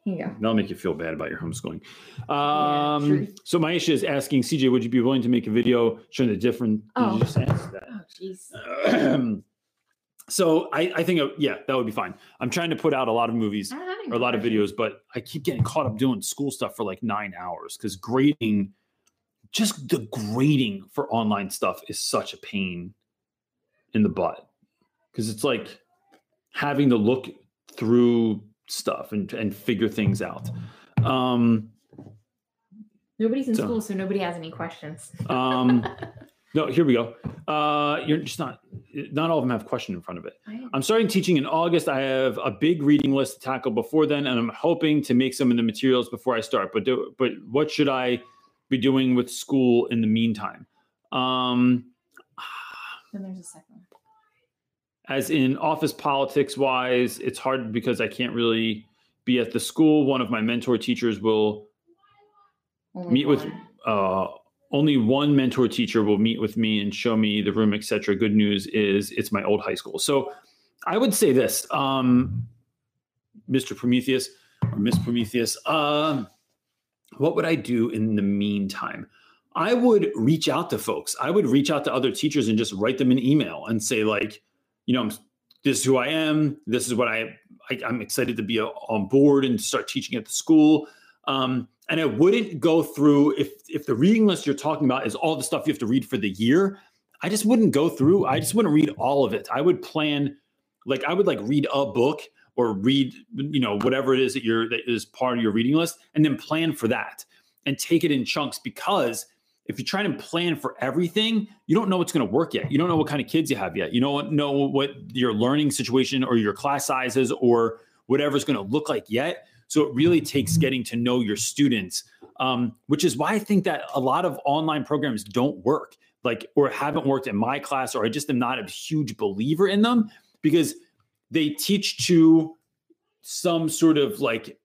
Speaker 3: Yeah.
Speaker 2: That'll make you feel bad about your homeschooling. Um,
Speaker 3: truth.
Speaker 2: so Maisha is asking CJ, would you be willing to make a video showing the different?
Speaker 3: Oh. Oh, jeez. <clears throat>
Speaker 2: so I, I think, uh, yeah, that would be fine. I'm trying to put out a lot of movies
Speaker 3: I don't have any
Speaker 2: or a lot of videos, but I keep getting caught up doing school stuff for like nine hours because grading, just the grading for online stuff is such a pain in the butt because it's like having to look through stuff and, and figure things out. Um,
Speaker 3: Nobody's in
Speaker 2: So-
Speaker 3: school, so nobody has any questions.
Speaker 2: um, <laughs> no, here we go. Uh, you're just not. not all of them have question in front of it. I'm starting teaching in August. I have a big reading list to tackle before then, and I'm hoping to make some of the materials before I start. But do, but what should I be doing with school in the meantime? Um,
Speaker 3: Then there's a second one.
Speaker 2: as in office politics wise, it's hard because I can't really be at the school. One of my mentor teachers will
Speaker 3: Only
Speaker 2: meet with uh, only one mentor teacher will meet with me and show me the room, etc. Good news is it's my old high school. So I would say this, um, Mr. Prometheus or Miss Prometheus. Um, what would I do in the meantime? I would reach out to folks. I would reach out to other teachers and just write them an email and say, like, you know, I'm, this is who I am. This is what I, I I'm excited to be uh, on board and start teaching at the school. Um, and I wouldn't go through if if the reading list you're talking about is all the stuff you have to read for the year. I just wouldn't go through. I just wouldn't read all of it. I would plan, like I would like read a book or read you know whatever it is that you're that is part of your reading list, and then plan for that and take it in chunks because if you try to plan for everything, you don't know what's going to work yet. You don't know what kind of kids you have yet. You don't know what your learning situation or your class sizes or whatever's going to look like yet. So it really takes getting to know your students, um, which is why I think that a lot of online programs don't work, like or haven't worked in my class, or I just am not a huge believer in them because they teach to some sort of like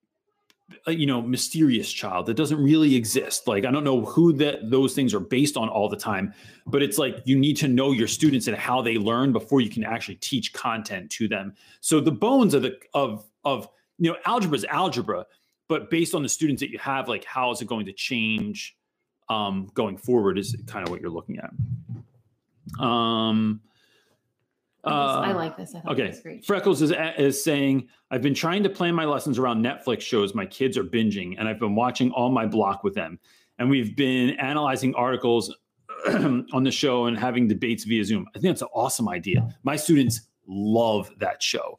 Speaker 2: uh, you know mysterious child that doesn't really exist. Like i don't know who that those things are based on all the time but it's like you need to know your students and how they learn before you can actually teach content to them. So the bones of the of of you know algebra is algebra but based on the students that you have like how is it going to change um going forward is kind of what you're looking at um
Speaker 3: I
Speaker 2: uh,
Speaker 3: like this. I thought
Speaker 2: Okay.
Speaker 3: this was great.
Speaker 2: Freckles is, is saying, I've been trying to plan my lessons around Netflix shows my kids are binging, and I've been watching all my block with them. And we've been analyzing articles <clears throat> on the show and having debates via Zoom. I think that's an awesome idea. My students love that show.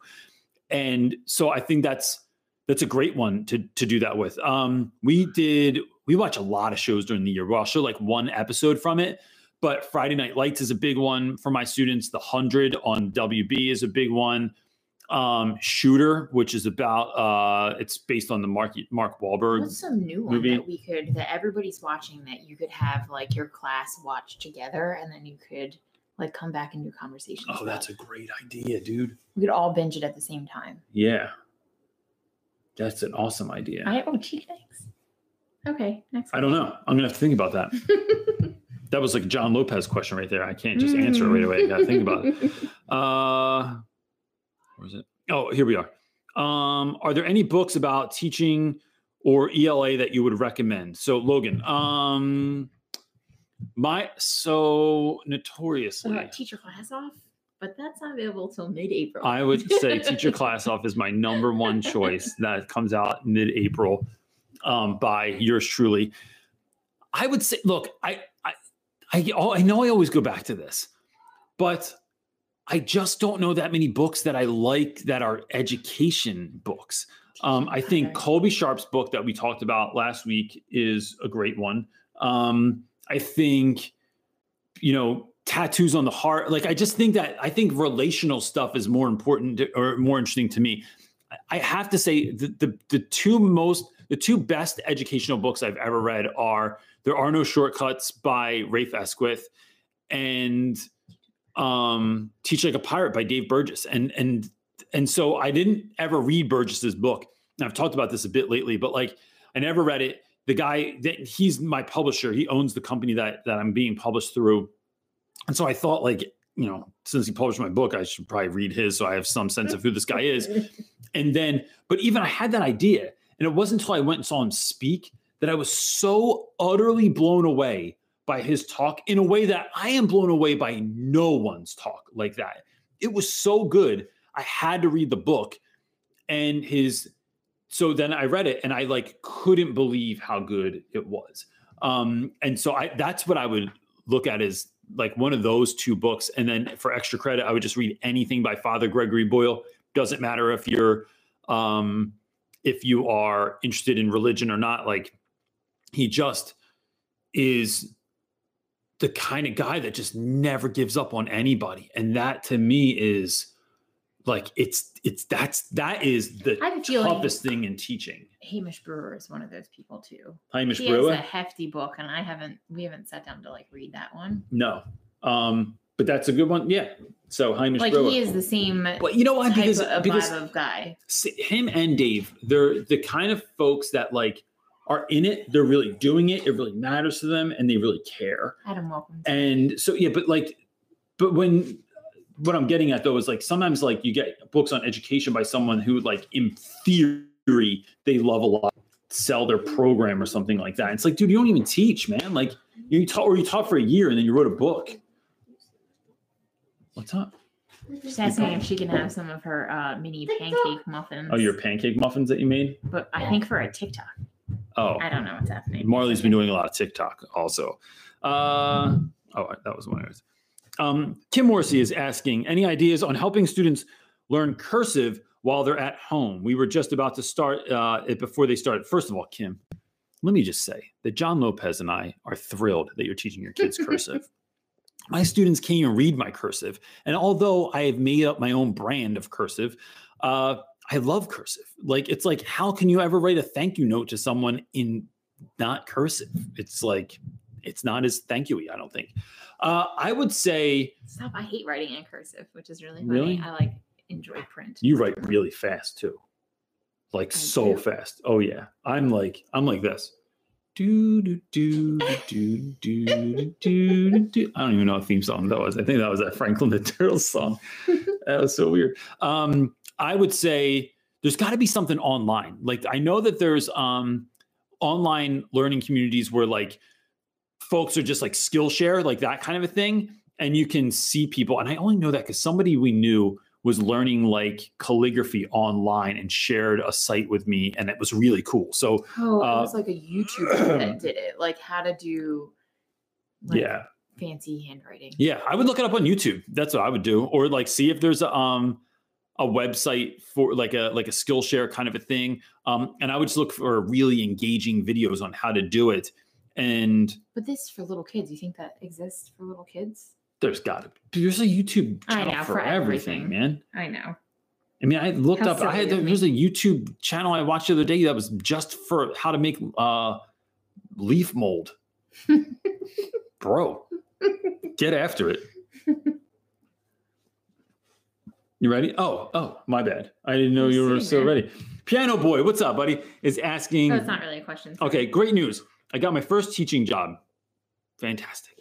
Speaker 2: And so I think that's that's a great one to to do that with. Um, we did we watch a lot of shows during the year. Well, I'll show like one episode from it, but Friday Night Lights is a big one for my students. The Hundred on WB is a big one. Um, Shooter, which is about uh, it's based on the Mark Mark Wahlberg.
Speaker 3: What's some new one
Speaker 2: movie.
Speaker 3: that we could that everybody's watching that you could have like your class watch together and then you could like come back and do conversations.
Speaker 2: Oh, that's a great idea, dude.
Speaker 3: we could all binge it at the same time.
Speaker 2: Yeah, that's an awesome idea.
Speaker 3: I oh cheek thanks. Okay, next.
Speaker 2: I don't know. I'm gonna have to think about that. <laughs> That was like a John Lopez question right there. I can't just answer it right away. I gotta think about it. <laughs> Uh, where is it? Oh, here we are. Um, are there any books about teaching or ELA that you would recommend? So, Logan, um, my so notoriously,
Speaker 3: teacher class off, but that's not available till mid-April.
Speaker 2: I would say Teacher <laughs> Class Off is my number one choice. That comes out mid-April um, by yours truly. I would say, look, I, I, I, oh, I know I always go back to this, but I just don't know that many books that I like that are education books. Um, I think Colby Sharp's book that we talked about last week is a great one. Um, I think, you know, tattoos on the heart. Like, I just think that I think relational stuff is more important to, or more interesting to me. I- have to say the, the the two most the two best educational books I've ever read are There Are No Shortcuts by Rafe Esquith and um Teach Like a Pirate by Dave Burgess. And and and so I didn't ever read Burgess's book. And I've talked about this a bit lately, but like I never read it. The guy that he's my publisher, he owns the company that that I'm being published through. And so I thought like, you know, since he published my book, I should probably read his so I have some sense of who this guy is. <laughs> And then, but even I had that idea, and it wasn't until I went and saw him speak that I was so utterly blown away by his talk in a way that I am blown away by no one's talk like that. It was so good. I had to read the book and his so then I read it and I like couldn't believe how good it was. Um and so I that's what I would look at as like one of those two books and then for extra credit I would just read anything by Father Gregory Boyle doesn't matter if you're um if you are interested in religion or not like he just is the kind of guy that just never gives up on anybody. And that to me is like it's it's that's that is the
Speaker 3: I have a feeling-
Speaker 2: toughest thing in teaching.
Speaker 3: Hamish Brewer is one of those people too.
Speaker 2: Hamish
Speaker 3: he
Speaker 2: Brewer?
Speaker 3: has a hefty book, and I haven't. We haven't sat down to like read that one.
Speaker 2: No. Um, but that's a good one. Yeah. So Hamish
Speaker 3: Like
Speaker 2: Brewer.
Speaker 3: he is the same
Speaker 2: but you know why? Because
Speaker 3: of
Speaker 2: because
Speaker 3: of guy.
Speaker 2: him and Dave, they're the kind of folks that like are in it. They're really doing it. It really matters to them, and they really care.
Speaker 3: Adam welcome.
Speaker 2: And so yeah, but like, but when what I'm getting at though is like sometimes like you get books on education by someone who like in theory they love a lot, sell their program or something like that. It's like, dude, you don't even teach, man. Like you taught or you taught for a year and then you wrote a book. What's up?
Speaker 3: Just asking if she can have some of her uh, mini pancake muffins.
Speaker 2: Oh, your pancake muffins that you made?
Speaker 3: But I think for a TikTok.
Speaker 2: Oh,
Speaker 3: I don't know what's happening.
Speaker 2: Marley's been doing a lot of TikTok also. Uh, oh, that was one of those. Um, Kim Morrissey is asking any ideas on helping students learn cursive while they're at home. We were just about to start uh, it before they started. First of all, Kim, let me just say that John Lopez and I are thrilled that you're teaching your kids cursive. <laughs> my students can't even read my cursive. And although I have made up my own brand of cursive, uh, I love cursive. Like, it's like, how can you ever write a thank you note to someone in not cursive? It's like, it's not as thank you I don't think. Uh, I would say
Speaker 3: Stop. I hate writing in cursive, which is really funny.
Speaker 2: Really?
Speaker 3: I like enjoy print.
Speaker 2: you write really fast too. Like
Speaker 3: I
Speaker 2: so
Speaker 3: do.
Speaker 2: fast. Oh yeah. I'm like, I'm like this. Do, do, do, do, do, do, do, do. I don't even know what theme song that was. I think that was that Franklin <laughs> the Turtles song. <laughs> that was so weird. Um, I would say there's got to be something online. Like I know that there's um online learning communities where like folks are just like Skillshare, like that kind of a thing, and you can see people. And I only know that because somebody we knew was learning like calligraphy online and shared a site with me, and it was really cool. So
Speaker 3: Oh,
Speaker 2: Uh,
Speaker 3: it was like a YouTuber that <clears throat> did it. Like how to do like,
Speaker 2: yeah,
Speaker 3: fancy handwriting.
Speaker 2: Yeah, I would look it up on YouTube. That's what I would do, or like see if there's a um a website for like a like a Skillshare kind of a thing. Um, and I would just look for really engaging videos on how to do it. And
Speaker 3: But this for little kids. You think that exists for little kids?
Speaker 2: there's got to be there's a YouTube channel
Speaker 3: know,
Speaker 2: for,
Speaker 3: for
Speaker 2: everything,
Speaker 3: everything.
Speaker 2: man.
Speaker 3: I know.
Speaker 2: I mean, I looked
Speaker 3: How
Speaker 2: up. I had there's a YouTube channel I watched the other day that was just for how to make uh leaf mold. <laughs> Bro, get after it. You ready? Oh, oh, my bad. I didn't know you were so ready. Piano boy, what's up, buddy? Is asking.
Speaker 3: It's not really a question.
Speaker 2: Okay, great news. I got my first teaching job. Fantastic.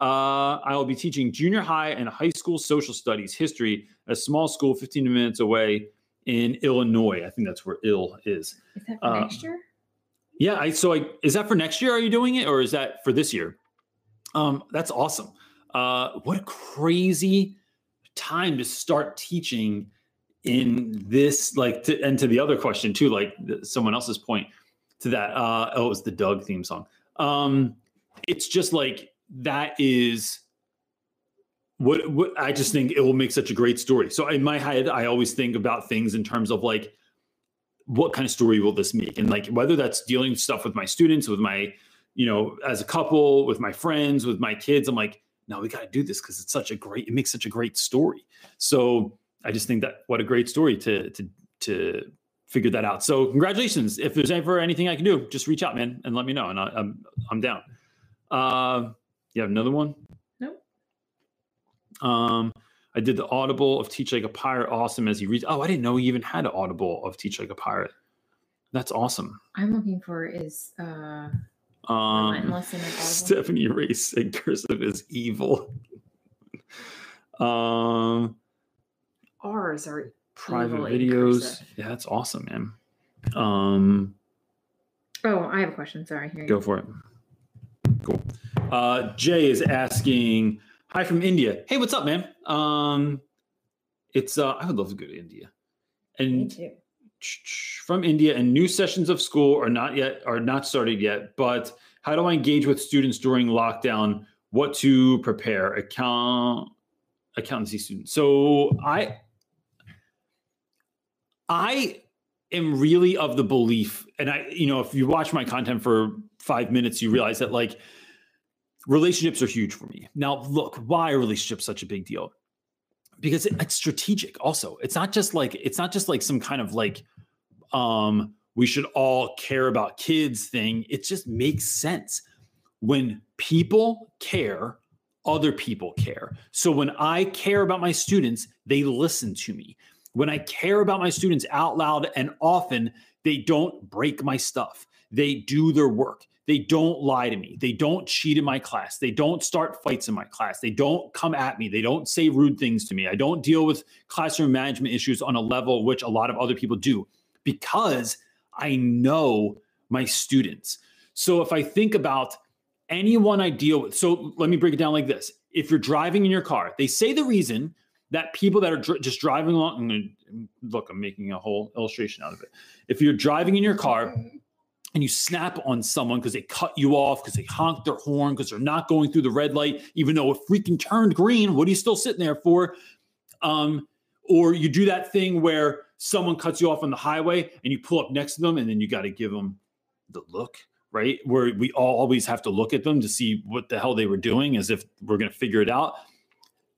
Speaker 2: Uh, I will be teaching junior high and high school social studies history at a small school 15 minutes away in Illinois. I think that's where Ill is.
Speaker 3: Is that for
Speaker 2: uh,
Speaker 3: next year?
Speaker 2: Yeah, I so I is that for next year? Are you doing it or is that for this year? Um, that's awesome. Uh, what a crazy time to start teaching in this like to, and to the other question too like th- someone else's point to that uh oh it was the doug theme song. Um it's just like that is what what i just think it will make such a great story. So in my head i always think about things in terms of like what kind of story will this make? And like whether that's dealing stuff with my students with my you know as a couple with my friends with my kids i'm like no we got to do this because it's such a great it makes such a great story. So i just think that what a great story to to to figure that out. So congratulations. If there's ever anything i can do just reach out man and let me know and I, i'm i'm down. Uh you have another one?
Speaker 3: Nope.
Speaker 2: um i did the audible of teach like a pirate. Awesome as he reads. Oh i didn't know he even had an audible of teach like a pirate. That's awesome.
Speaker 3: I'm looking for is uh
Speaker 2: um
Speaker 3: relentless and Audible.
Speaker 2: stephanie race said cursive is evil. <laughs> Um
Speaker 3: Ours are
Speaker 2: private videos
Speaker 3: cursive.
Speaker 2: yeah that's awesome man um
Speaker 3: Oh, I have a question. Sorry. Here you
Speaker 2: go for it cool uh jay is asking hi from india hey what's up man um it's uh i would love to go to india and <tsk> from India, and new sessions of school are not yet are not started yet. But how do I engage with students during lockdown? What to prepare? Account accountancy students. So I I am really of the belief, and I you know if you watch my content for five minutes, you realize that like relationships are huge for me. Now, look, why are relationships such a big deal? Because it, it's strategic. Also, it's not just like it's not just like some kind of like um we should all care about kids thing. It just makes sense when people care. Other people care. So when I care about my students, they listen to me. When I care about my students out loud and often, they don't break my stuff. They do their work. They don't lie to me. They don't cheat in my class. They don't start fights in my class. They don't come at me. They don't say rude things to me. I don't deal with classroom management issues on a level which a lot of other people do because I know my students. So if I think about anyone I deal with, so let me break it down like this. If you're driving in your car, they say the reason that people that are dr- just driving along, and look, I'm making a whole illustration out of it. If you're driving in your car and you snap on someone because they cut you off, because they honk their horn, because they're not going through the red light, even though it freaking turned green, what are you still sitting there for? Um, or you do that thing where someone cuts you off on the highway and you pull up next to them and then you got to give them the look right where we all always have to look at them to see what the hell they were doing as if we're going to figure it out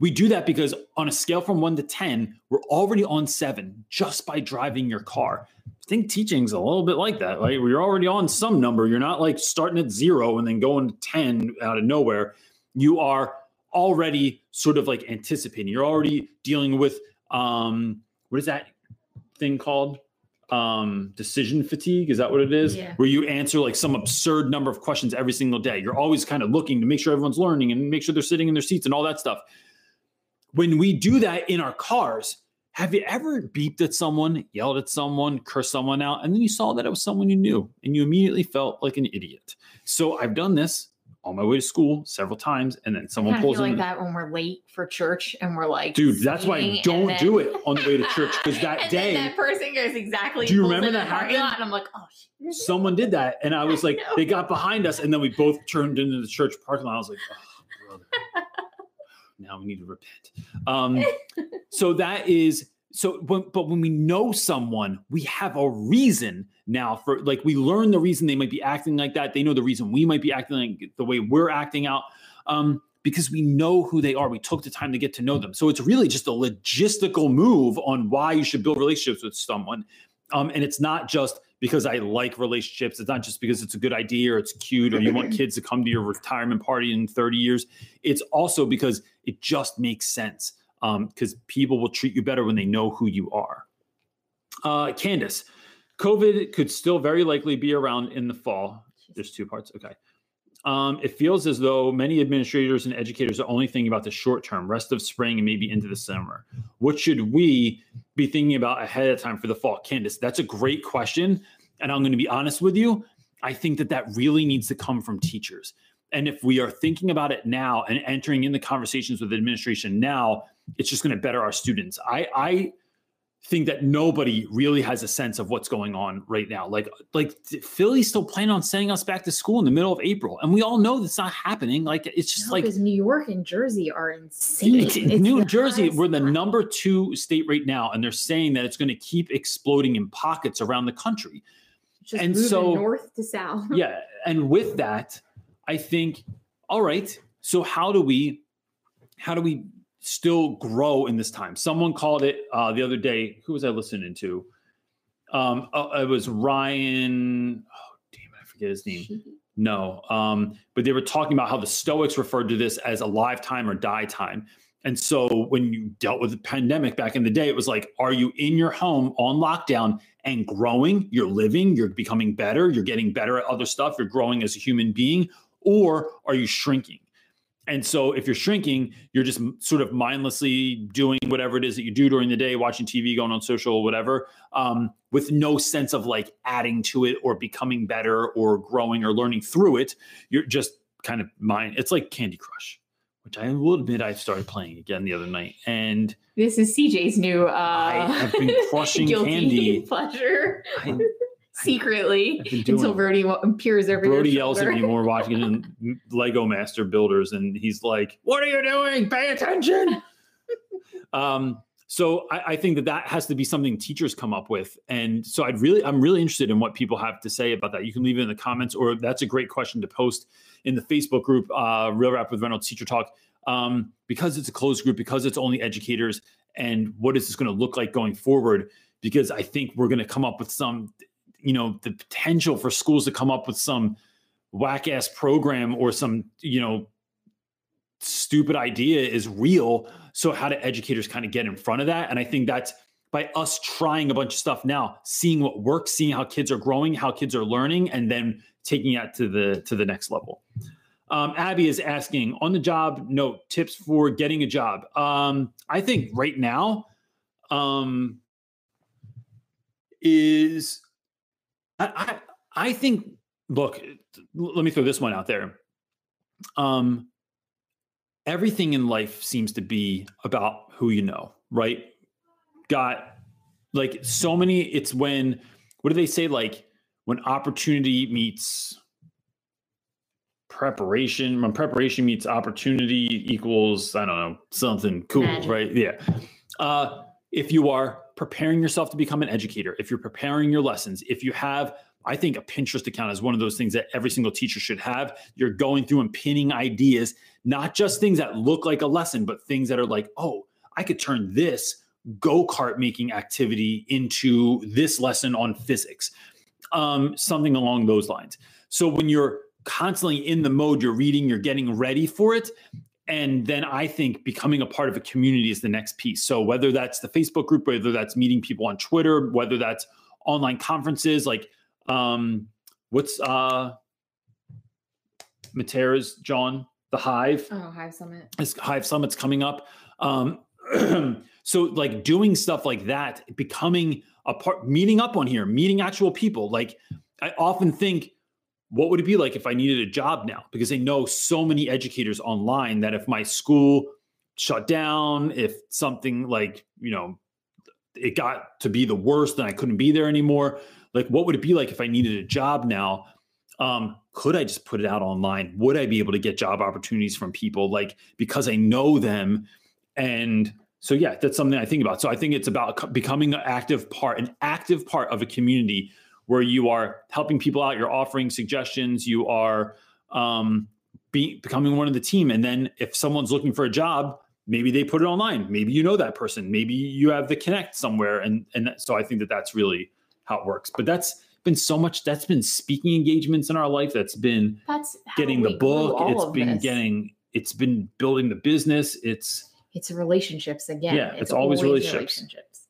Speaker 2: we do that because on a scale from 1 to 10 we're already on 7 just by driving your car. I think teaching's a little bit like that right you're already on some number. You're not like starting at 0 and then going to 10 out of nowhere. You are already sort of like anticipating. You're already dealing with um what is that thing called? Um decision fatigue? Is that what it is?
Speaker 3: Yeah.
Speaker 2: where you answer like some absurd number of questions every single day. You're always kind of looking to make sure everyone's learning and make sure they're sitting in their seats and all that stuff when we do that in our cars have you ever beeped at someone yelled at someone cursed someone out and then you saw that it was someone you knew and you immediately felt like an idiot so i've done this on my way to school several times and then someone pulls
Speaker 3: feel
Speaker 2: in
Speaker 3: like that when we're late for church and we're like,
Speaker 2: dude that's why I don't
Speaker 3: then-
Speaker 2: do it on the way to church because <laughs> that
Speaker 3: and
Speaker 2: day
Speaker 3: then that person goes exactly.
Speaker 2: Do you remember that happened?
Speaker 3: And I'm like, oh, shit.
Speaker 2: someone did that and i <laughs> was like
Speaker 3: know.
Speaker 2: they got behind us and then we both turned into the church parking lot i was like oh brother <laughs> now we need to repent. Um <laughs> so that is so when, but when we know someone we have a reason now for like we learn the reason they might be acting like that. They know the reason we might be acting like the way we're acting out um because we know who they are. We took the time to get to know them. So it's really just a logistical move on why you should build relationships with someone. Um, and it's not just because I like relationships. It's not just because it's a good idea or it's cute or you want <laughs> kids to come to your retirement party in 30 years. It's also because it just makes sense because people will treat you better when they know who you are. Uh, Candace, COVID could still very likely be around in the fall. There's two parts. Okay. Um, it feels as though many administrators and educators are only thinking about the short term, rest of spring and maybe into the summer. What should we be thinking about ahead of time for the fall? Candace, that's a great question. And I'm going to be honest with you. I think that that really needs to come from teachers. And if we are thinking about it now and entering in the conversations with administration now, it's just going to better our students. I, I think that nobody really has a sense of what's going on right now. Like, like Philly's still planning on sending us back to school in the middle of April, and we all know that's not happening. Like, it's just like
Speaker 3: because New York and Jersey are insane.
Speaker 2: it's-
Speaker 3: It's
Speaker 2: New Jersey, we're the number two state right now, and they're saying that it's going to keep exploding in pockets around the country.
Speaker 3: Just
Speaker 2: and so-
Speaker 3: north to south.
Speaker 2: Yeah, and with that, I think, all right. So how do we, how do we still grow in this time? Someone called it uh, the other day. Who was I listening to? Um, uh, it was Ryan. Oh, damn it, I forget his name. No. Um, but they were talking about how the Stoics referred to this as a lifetime or die time. And so when you dealt with the pandemic back in the day, it was like, are you in your home on lockdown and growing? You're living, you're becoming better, you're getting better at other stuff, you're growing as a human being, or are you shrinking? And so if you're shrinking, you're just sort of mindlessly doing whatever it is that you do during the day, watching TV, going on social, whatever, um, with no sense of like adding to it or becoming better or growing or learning through it. You're just kind of mind. It's like Candy Crush, which I will admit I started playing again the other night. And
Speaker 3: This is CJ's new uh
Speaker 2: I have been crushing <laughs> candy.
Speaker 3: pleasure
Speaker 2: I,
Speaker 3: secretly
Speaker 2: I've been doing
Speaker 3: until. Brody peers over
Speaker 2: Brody yells at me when we're watching Lego Master Builders, and he's like, "What are you doing? Pay attention!" <laughs> um. So I, I, think that that has to be something teachers come up with. And so I'd really, I'm really interested in what people have to say about that. You can leave it in the comments, or that's a great question to post in the Facebook group, uh, Real Rap with Reynolds Teacher Talk, um, because it's a closed group, because it's only educators. And what is this going to look like going forward? Because I think we're going to come up with some, you know, the potential for schools to come up with some whack ass program or some, you know, stupid idea is real. So how do educators kind of get in front of that? And I think that's by us trying a bunch of stuff now, seeing what works, seeing how kids are growing, how kids are learning, and then taking that to the to the next level. Um, Abby is asking on the job note tips for getting a job. Um, I think right now um, is I, I I think look. Let me throw this one out there. Um, everything in life seems to be about who you know, right? Got like so many, it's when, what do they say? Like when opportunity meets preparation, when preparation meets opportunity equals, I don't know, something cool, Magic. right? Yeah. Uh, if you are preparing yourself to become an educator, if you're preparing your lessons, if you have I think a Pinterest account is one of those things that every single teacher should have. You're going through and pinning ideas, not just things that look like a lesson, but things that are like, oh, I could turn this go kart making activity into this lesson on physics, um, something along those lines. So when you're constantly in the mode, you're reading, you're getting ready for it. And then I think becoming a part of a community is the next piece. So whether that's the Facebook group, whether that's meeting people on Twitter, whether that's online conferences, like um, what's uh Matera's John the Hive?
Speaker 3: Oh, Hive Summit.
Speaker 2: This Hive Summit's coming up. Um, <clears throat> so like doing stuff like that, becoming a part, meeting up on here, meeting actual people. Like I often think, what would it be like if I needed a job now? Because I know so many educators online that if my school shut down, if something like you know it got to be the worst and I couldn't be there anymore. Like what would it be like if i needed a job now? Um, could i just put it out online? Would i be able to get job opportunities from people like because i know them? And so yeah that's something i think about. So i think it's about becoming an active part an active part of a community where you are helping people out you're offering suggestions you are um, be, becoming one of the team and then if someone's looking for a job maybe they put it online maybe you know that person maybe you have the connect somewhere and and so i think that that's really how it works. But that's been so much. That's been speaking engagements in our life. That's been
Speaker 3: that's
Speaker 2: getting the book. It's been this. getting. It's been building the business. It's
Speaker 3: it's relationships again.
Speaker 2: Yeah, it's, it's always, always, relationships.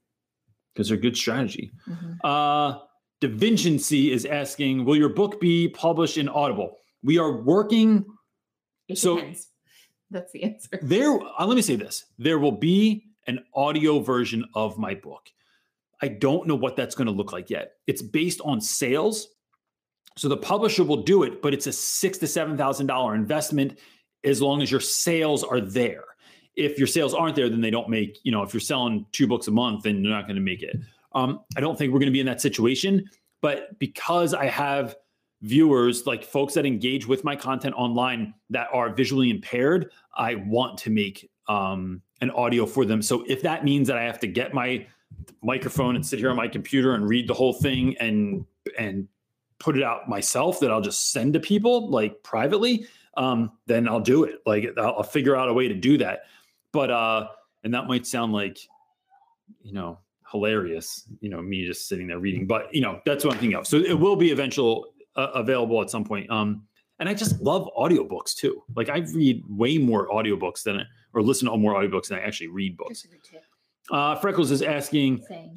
Speaker 2: Because they're good strategy. Mm-hmm. Uh, Da Vinci is asking, will your book be published in Audible? We are working.
Speaker 3: It so depends. that's the answer.
Speaker 2: There, uh, let me say this: there will be an audio version of my book. I don't know what that's going to look like yet. It's based on sales. So the publisher will do it, but it's a six to seven thousand dollar investment as long as your sales are there. If your sales aren't there, then they don't make, you know, if you're selling two books a month, then you're not going to make it. Um, I don't think we're going to be in that situation. But because I have viewers, like folks that engage with my content online that are visually impaired, I want to make um, an audio for them. So if that means that I have to get my microphone and sit here on my computer and read the whole thing and and put it out myself that I'll just send to people like privately, um, then I'll do it. Like I'll, I'll figure out a way to do that. But uh, and that might sound like, you know, hilarious. You know, me just sitting there reading. But you know, that's what I'm thinking of. So it will be eventual uh, available at some point. Um, and I just love audiobooks too. Like I read way more audiobooks than or listen to more audiobooks than I actually read books. Uh, Freckles is asking Same.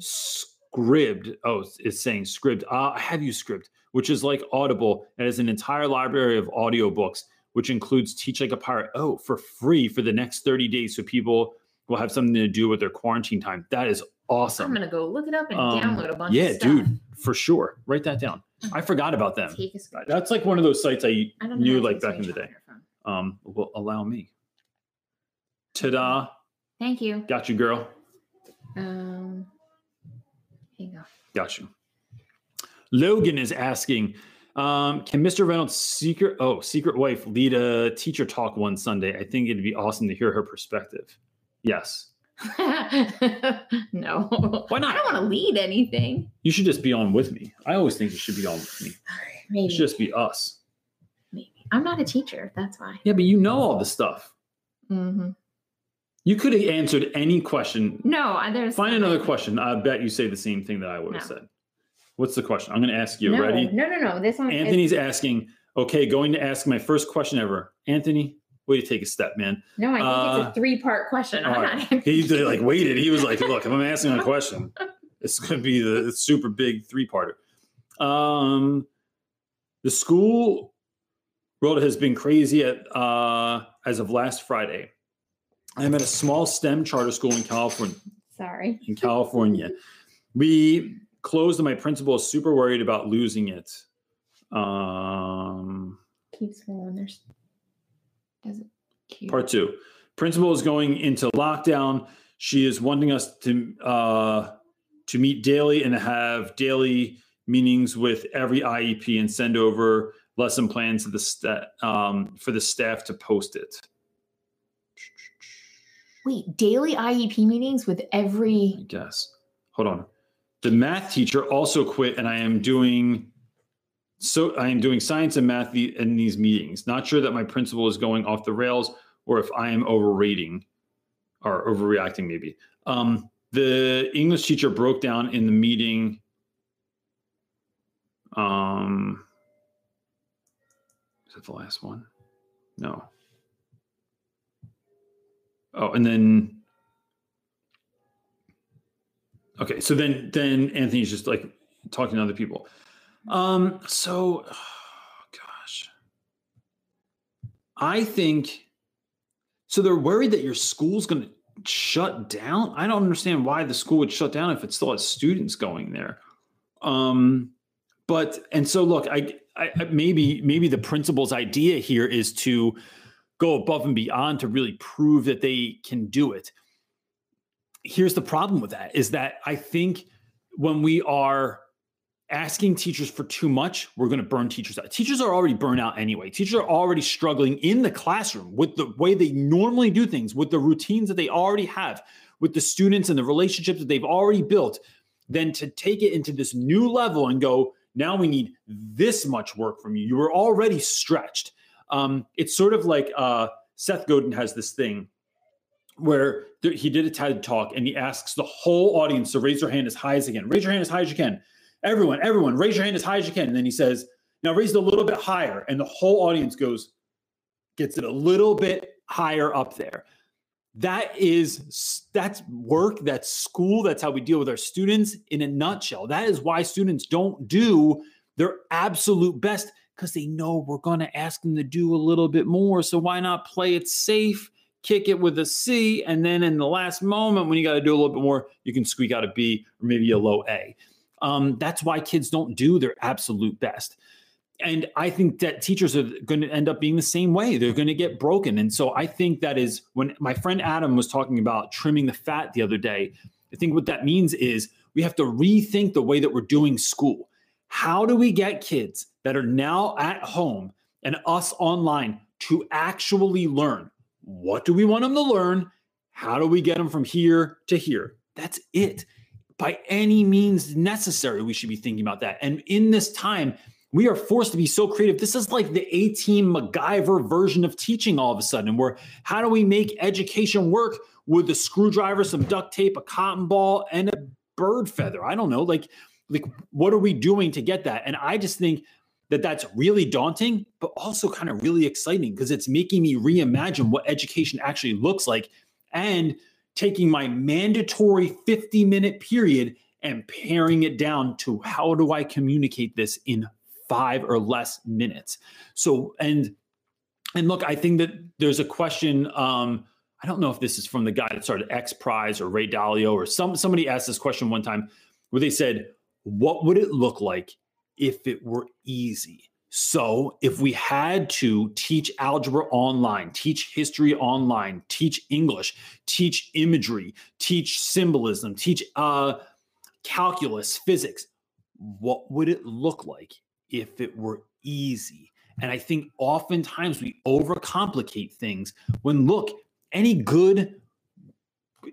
Speaker 2: Scribd. Oh, it's saying Scribd. Uh, I have you Scribd, which is like Audible and is an entire library of audiobooks, which includes Teach Like a Pirate. Oh, for free for the next 30 days. So people will have something to do with their quarantine time. That is awesome.
Speaker 3: I'm going to go look it up and um, download a bunch
Speaker 2: yeah, dude, for sure. Write that down. I forgot about them. That's like one of those sites I, I knew like back in the day. Um, well, allow me. Ta-da.
Speaker 3: Thank you.
Speaker 2: Got you, girl.
Speaker 3: Um, here you go.
Speaker 2: Got you. Logan is asking, um, can Mr. Reynolds' secret oh secret wife lead a teacher talk one Sunday? I think it'd be awesome to hear her perspective. Yes, <laughs>
Speaker 3: no.
Speaker 2: Why not?
Speaker 3: I don't want to lead anything.
Speaker 2: You should just be on with me. I always think you should be on with me. It should just be us.
Speaker 3: Maybe. I'm not a teacher. That's why.
Speaker 2: Yeah, but you know all the stuff.
Speaker 3: Mm-hmm.
Speaker 2: You could have answered any question.
Speaker 3: No, I- there's
Speaker 2: Find another question. I bet you say the same thing that I would have
Speaker 3: No.
Speaker 2: said. What's the question? I'm going to ask you.
Speaker 3: no,
Speaker 2: Ready?
Speaker 3: No, no, no. This one. is-
Speaker 2: Anthony's asking, okay, going to ask my first question ever. Anthony, way to take a step, man.
Speaker 3: No, I think
Speaker 2: uh,
Speaker 3: it's a three-part question. I'm not. <laughs>
Speaker 2: He like waited. He was like, look, if I'm asking a question, <laughs> it's going to be the super big three parter. Um, the school world has been crazy at uh, as of last Friday. I'm at a small STEM charter school in California.
Speaker 3: Sorry.
Speaker 2: in California. We closed, and my principal is super worried about losing it. Um,
Speaker 3: Keep scrolling. There's. Does it? Keep...
Speaker 2: part two. Principal is going into lockdown. She is wanting us to uh, to meet daily and have daily meetings with every IEP and send over lesson plans to the sta- um, for the staff to post it.
Speaker 3: Wait, daily IEP meetings with every.
Speaker 2: I guess. Hold on. The math teacher also quit, and I am doing so. I am doing science and math in these meetings. Not sure that my principal is going off the rails, or if I am overrating or overreacting. Maybe. Um, the English teacher broke down in the meeting. Um, is that the last one? No. Oh, and then okay, so then then Anthony's just like talking to other people. Um, so <sighs> gosh. I think so they're worried that your school's gonna shut down. I don't understand why the school would shut down if it still has students going there. Um, but and so look, I, I I- maybe maybe the principal's idea here is to go above and beyond to really prove that they can do it. Here's the problem with that is that I think when we are asking teachers for too much, we're going to burn teachers out. Teachers are already burnt out anyway. Teachers are already struggling in the classroom with the way they normally do things, with the routines that they already have, with the students and the relationships that they've already built. Then to take it into this new level and go, now we need this much work from you. You were already stretched. Um, it's sort of like uh, Seth Godin has this thing where th- he did a TED talk and he asks the whole audience to raise their hand as high as they can. Raise your hand as high as you can. Everyone, everyone, raise your hand as high as you can. And then he says, now raise it a little bit higher. And the whole audience goes, gets it a little bit higher up there. That is that's work, that's school, that's how we deal with our students in a nutshell. That is why students don't do their absolute best because they know we're going to ask them to do a little bit more. So why not play it safe, kick it with a C, and then in the last moment when you got to do a little bit more, you can squeak out a B or maybe a low A. Um, that's why kids don't do their absolute best. And I think that teachers are going to end up being the same way. They're going to get broken. And so I think that is when my friend Adam was talking about trimming the fat the other day. I think what that means is we have to rethink the way that we're doing school. How do we get kids that are now at home and us online to actually learn? What do we want them to learn? How do we get them from here to here? That's it. By any means necessary, we should be thinking about that. And in this time, we are forced to be so creative. This is like the A team MacGyver version of teaching all of a sudden, where how do we make education work with a screwdriver, some duct tape, a cotton ball, and a bird feather? I don't know. Like, like what are we doing to get that? And I just think that that's really daunting, but also kind of really exciting because it's making me reimagine what education actually looks like and taking my mandatory 50 minute period and paring it down to how do I communicate this in five or less minutes. So, and, and look, I think that there's a question. Um, I don't know if this is from the guy that started X Prize or Ray Dalio or some somebody asked this question one time where they said, "What would it look like if it were easy?" So, if we had to teach algebra online, teach history online, teach English, teach imagery, teach symbolism, teach uh, calculus, physics, what would it look like if it were easy? And I think oftentimes we overcomplicate things when look, any good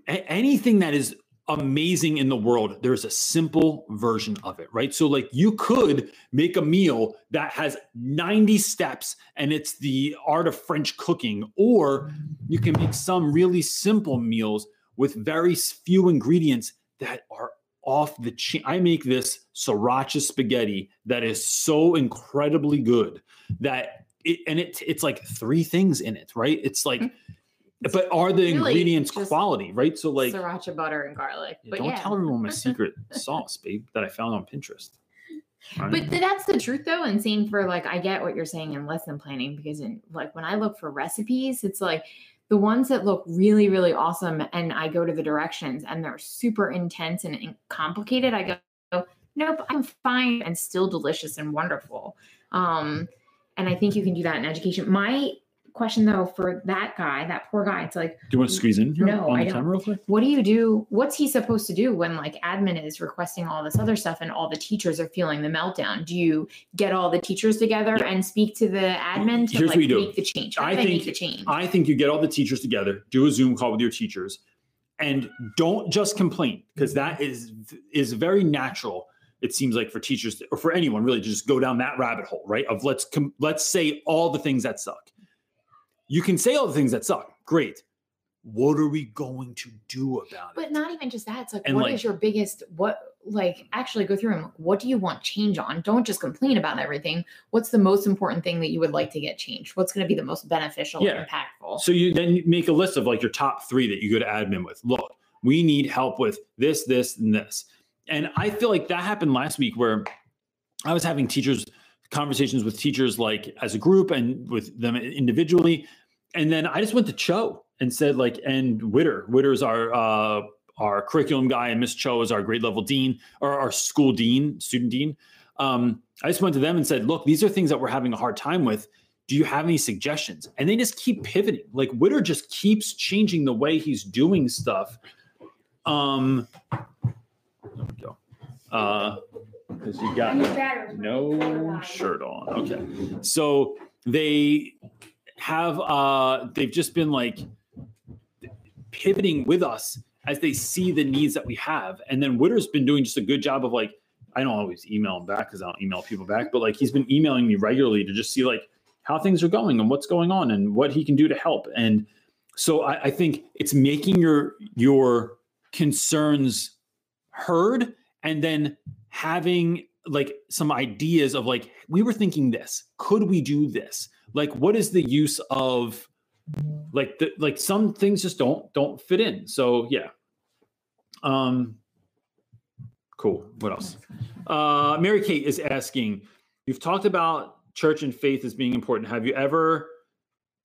Speaker 2: anything that is amazing in the world, there's a simple version of it, right? So, like, you could make a meal that has 90 steps and it's the art of French cooking, or you can make some really simple meals with very few ingredients that are off the chain. I make this sriracha spaghetti that is so incredibly good that it, and it, it's like three things in it, right? It's like, mm-hmm. But are the
Speaker 3: Really,
Speaker 2: ingredients quality, right? So, like,
Speaker 3: sriracha butter and garlic.
Speaker 2: yeah,
Speaker 3: but
Speaker 2: don't
Speaker 3: yeah.
Speaker 2: tell everyone my <laughs> secret sauce, babe, that I found on Pinterest.
Speaker 3: But th- that's the truth though, and same for like I get what you're saying in lesson planning because in like when I look for recipes, it's like the ones that look really, really awesome, and I go to the directions and they're super intense and, and complicated. I go, nope, I'm fine and still delicious and wonderful. Um, and I think you can do that in education. My question though for that guy, that poor guy, it's like,
Speaker 2: Do you want to squeeze in here
Speaker 3: No,
Speaker 2: on
Speaker 3: I
Speaker 2: the
Speaker 3: don't.
Speaker 2: camera real quick?
Speaker 3: what do you do? What's he supposed to do when like admin is requesting all this other stuff and all the teachers are feeling the meltdown? Do you get all the teachers together
Speaker 2: Yeah.
Speaker 3: and speak to the admin to
Speaker 2: Here's
Speaker 3: like
Speaker 2: what you do.
Speaker 3: make the change?
Speaker 2: I
Speaker 3: do
Speaker 2: think-
Speaker 3: the change?
Speaker 2: I think you get all the teachers together, do a Zoom call with your teachers, and don't just complain because mm-hmm. that is is very natural. It seems like for teachers or for anyone really to just go down that rabbit hole, right? Of let's com- let's say all the things that suck. You can say all the things that suck. Great. What are we going to do about it?
Speaker 3: but not even just that. It's like,
Speaker 2: And,
Speaker 3: what is
Speaker 2: like-
Speaker 3: your biggest what like actually go through and what do you want change on? Don't just complain about everything. What's the most important thing that you would like to get changed? What's going to be the most beneficial
Speaker 2: Yeah.
Speaker 3: and impactful?
Speaker 2: So you then you make a list of like your top three that you go to admin with. Look, we need help with this, this, and this. And I feel like that happened last week where I was having teachers conversations with teachers like as a group and with them individually. And then I just went to Cho and said like, and Witter, Witter's our uh our curriculum guy, and Miss Cho is our grade level dean or our school dean, student dean. Um, I just went to them and said, look, these are things that we're having a hard time with do you have any suggestions? And they just keep pivoting. Like Witter just keeps changing the way he's doing stuff. Um, there we go. Uh, because you got no shirt on. Okay, so they have uh, they've just been like pivoting with us as they see the needs that we have, and then Witter's been doing just a good job of like. I don't always email him back because I don't email people back, but like he's been emailing me regularly to just see like how things are going and what's going on and what he can do to help. And so I, I think it's making your your concerns heard and then having like some ideas of like we were thinking this could we do this? Like what is the use of like the like some things just don't don't fit in. So yeah. Um cool. What else? Uh mary kate is asking you've talked about church and faith as being important. Have you ever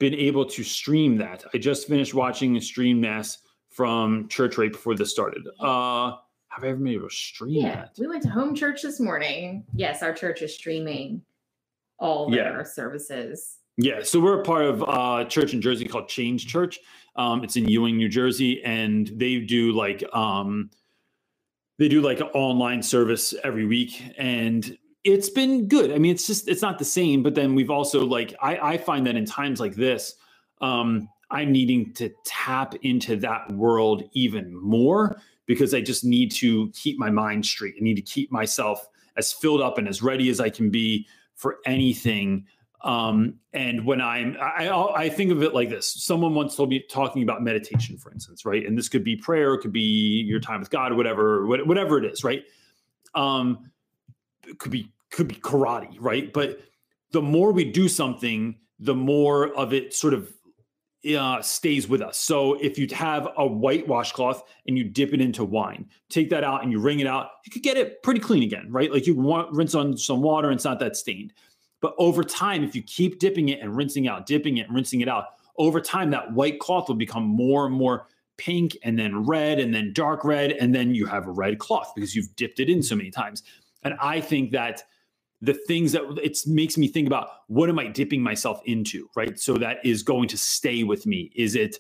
Speaker 2: been able to stream that? I just finished watching a stream mass from church right before this started. Uh have i ever able to stream
Speaker 3: Yeah, we went to home church this morning. Yes, our church is streaming all
Speaker 2: Yeah.
Speaker 3: their services.
Speaker 2: Yeah, so we're a part of a church in Jersey called Change Church. Um, it's in Ewing, New Jersey, and they do like um, they do like an online service every week, and it's been good. I mean, it's just it's not the same, but then we've also like I, I find that in times like this, um, I'm needing to tap into that world even more because I just need to keep my mind straight. I need to keep myself as filled up and as ready as I can be for anything um, and when I'm, I, I think of it like this. Someone once told me talking about meditation, for instance, right? And this could be prayer, it could be your time with God, whatever, whatever it is, right? Um, it could be could be karate, right? But the more we do something, the more of it sort of uh, stays with us. So if you have a white washcloth and you dip it into wine, take that out and you wring it out, you could get it pretty clean again, right? Like you want rinse on some water and it's not that stained. But over time, if you keep dipping it and rinsing out, dipping it and rinsing it out, over time, that white cloth will become more and more pink and then red and then dark red. And then you have a red cloth because you've dipped it in so many times. And I think that the things that it makes me think about what am I dipping myself into, right? So that is going to stay with me. Is it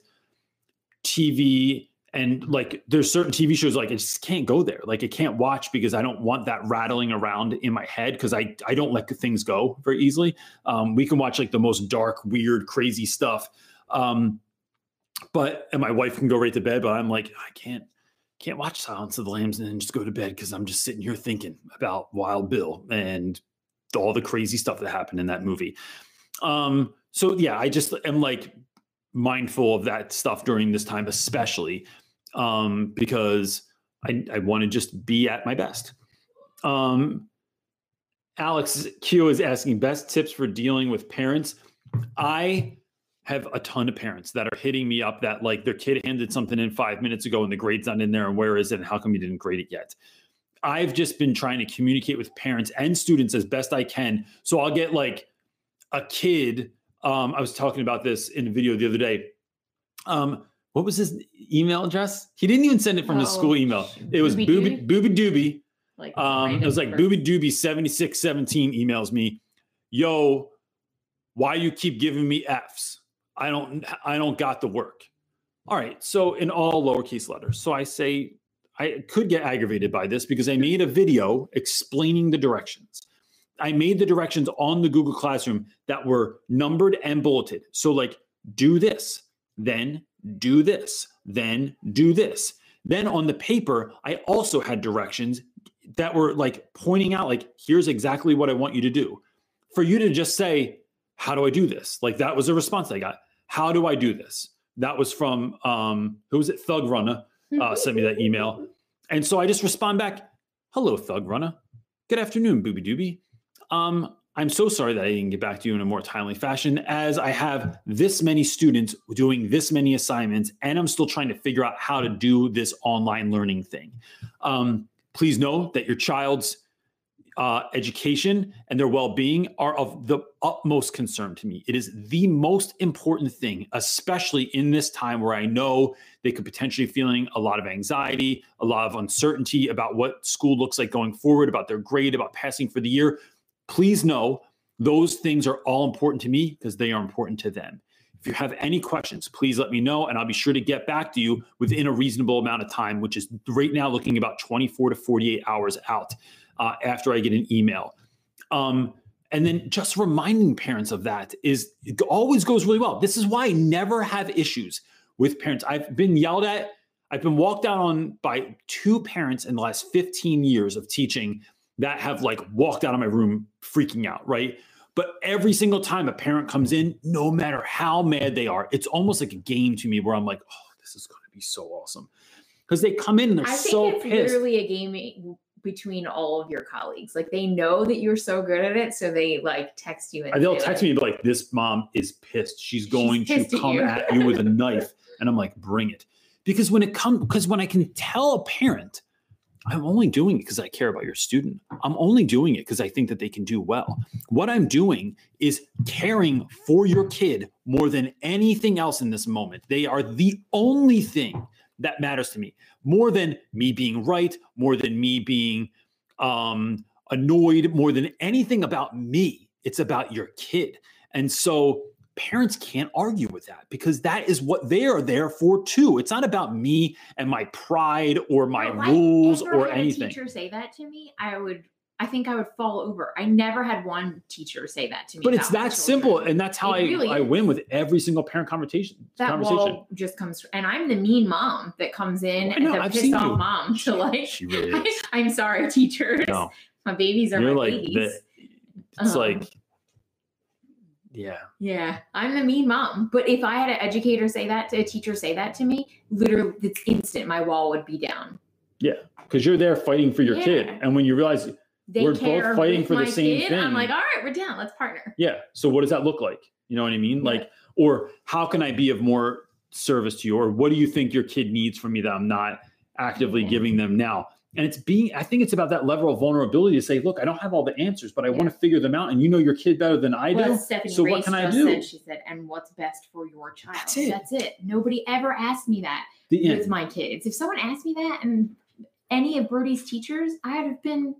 Speaker 2: TV and like there's certain TV shows like I just can't go there. Like I can't watch because I don't want that rattling around in my head because I I don't let things go very easily. Um, we can watch like the most dark, weird, crazy stuff. Um, but and my wife can go right to bed, but I'm like, I can't can't watch Silence of the Lambs and then just go to bed because I'm just sitting here thinking about Wild Bill and all the crazy stuff that happened in that movie. Um, so yeah, I just am like mindful of that stuff during this time, especially um, because I, I want to just be at my best. Um, Alex Q is asking best tips for dealing with parents. I have a ton of parents that are hitting me up that like their kid handed something in five minutes ago and the grade's not in there and where is it and how come you didn't grade it yet? I've just been trying to communicate with parents and students as best I can. So I'll get like a kid. Um, I was talking about this in a video the other day. Um, what was his email address? He didn't even send it from his school
Speaker 3: Oh,
Speaker 2: email. It was
Speaker 3: Booby
Speaker 2: booby doobie.
Speaker 3: Like
Speaker 2: Um, it was like Booby Doobie 7617 emails me, yo, why you keep giving me F's? I don't I don't got the work. All right. So in all lowercase letters. So I say I could get aggravated by this because I made a video explaining the directions. I made the directions on the Google Classroom that were numbered and bulleted. So like do this, then do this, then do this. Then on the paper, I also had directions that were like pointing out like here's exactly what I want you to do. For you to just say, how do I do this? Like that was a response I got. How do I do this? That was from um who was it? Thug Runner uh, sent me that email. And so I just respond back, hello, Thug Runner. Good afternoon, Booby Dooby. Um, I'm so sorry that I didn't get back to you in a more timely fashion as I have this many students doing this many assignments and I'm still trying to figure out how to do this online learning thing. Um, please know that your child's uh, education and their well-being are of the utmost concern to me. It is the most important thing, especially in this time where I know they could potentially feeling a lot of anxiety, a lot of uncertainty about what school looks like going forward, about their grade, about passing for the year. Please know those things are all important to me because they are important to them. If you have any questions, please let me know, and I'll be sure to get back to you within a reasonable amount of time, which is right now looking about 24 to 48 hours out uh, after I get an email. Um, and then just reminding parents of that is it always goes really well. This is why I never have issues with parents. I've been yelled at, I've been walked out on by two parents in the last 15 years of teaching that have like walked out of my room freaking out, right? But every single time a parent comes in, no matter how mad they are, it's almost like a game to me where I'm like, oh, this is going to be so awesome. Because they come in and they're
Speaker 3: I think
Speaker 2: so
Speaker 3: it's
Speaker 2: pissed.
Speaker 3: literally a game between all of your colleagues. Like they know that you're so good at it, so they like text you. And
Speaker 2: They'll text
Speaker 3: like,
Speaker 2: me like, "This mom is pissed. She's going
Speaker 3: pissed
Speaker 2: to
Speaker 3: at
Speaker 2: come
Speaker 3: you."
Speaker 2: at you with a knife," and I'm like, "Bring it," because when it comes, because when I can tell a parent, I'm only doing it because I care about your student. I'm only doing it because I think that they can do well. What I'm doing is caring for your kid more than anything else in this moment. They are the only thing that matters to me more than me being right, more than me being um, annoyed, more than anything about me. It's about your kid. And so parents can't argue with that because that is what they are there for too. It's not about me and my pride or my
Speaker 3: Well, if I
Speaker 2: rules or
Speaker 3: had
Speaker 2: anything.
Speaker 3: A teacher say that to me, I would. I think I would fall over. I never had one teacher say that to me.
Speaker 2: But it's that simple, and that's how
Speaker 3: It
Speaker 2: I,
Speaker 3: really
Speaker 2: I win with every single parent conversation.
Speaker 3: that
Speaker 2: conversation.
Speaker 3: wall just comes. And I'm the mean mom that comes in
Speaker 2: I
Speaker 3: and
Speaker 2: know,
Speaker 3: the
Speaker 2: I've
Speaker 3: pissed off
Speaker 2: you.
Speaker 3: mom to like.
Speaker 2: she really is. <laughs>
Speaker 3: I'm sorry, teachers.
Speaker 2: No,
Speaker 3: My babies are
Speaker 2: you're
Speaker 3: my
Speaker 2: like
Speaker 3: babies.
Speaker 2: the, it's
Speaker 3: Um,
Speaker 2: like, yeah,
Speaker 3: Yeah, I'm the mean mom. But if I had an educator say that to a teacher say that to me, literally, it's instant. My wall would be down.
Speaker 2: yeah, because you're there fighting for your kid, and when you realize,
Speaker 3: They
Speaker 2: We're both fighting for the same
Speaker 3: kid,
Speaker 2: thing.
Speaker 3: I'm like, all right, we're down. Let's partner.
Speaker 2: yeah, so what does that look like? You know what I mean?
Speaker 3: Yeah.
Speaker 2: Like, or how can I be of more service to you, or what do you think your kid needs from me that I'm not actively
Speaker 3: Yeah.
Speaker 2: giving them now? And it's being, I think it's about that level of vulnerability to say, look, I don't have all the answers, but I
Speaker 3: Yeah.
Speaker 2: want to figure them out. And you know your kid better than I
Speaker 3: Well,
Speaker 2: do.
Speaker 3: Stephanie
Speaker 2: So what can I do?
Speaker 3: Said, she said, and what's best for your child.
Speaker 2: That's it.
Speaker 3: That's it. Nobody ever asked me that
Speaker 2: The end.
Speaker 3: with my kids. If someone asked me that and any of Brody's teachers, I'd have been,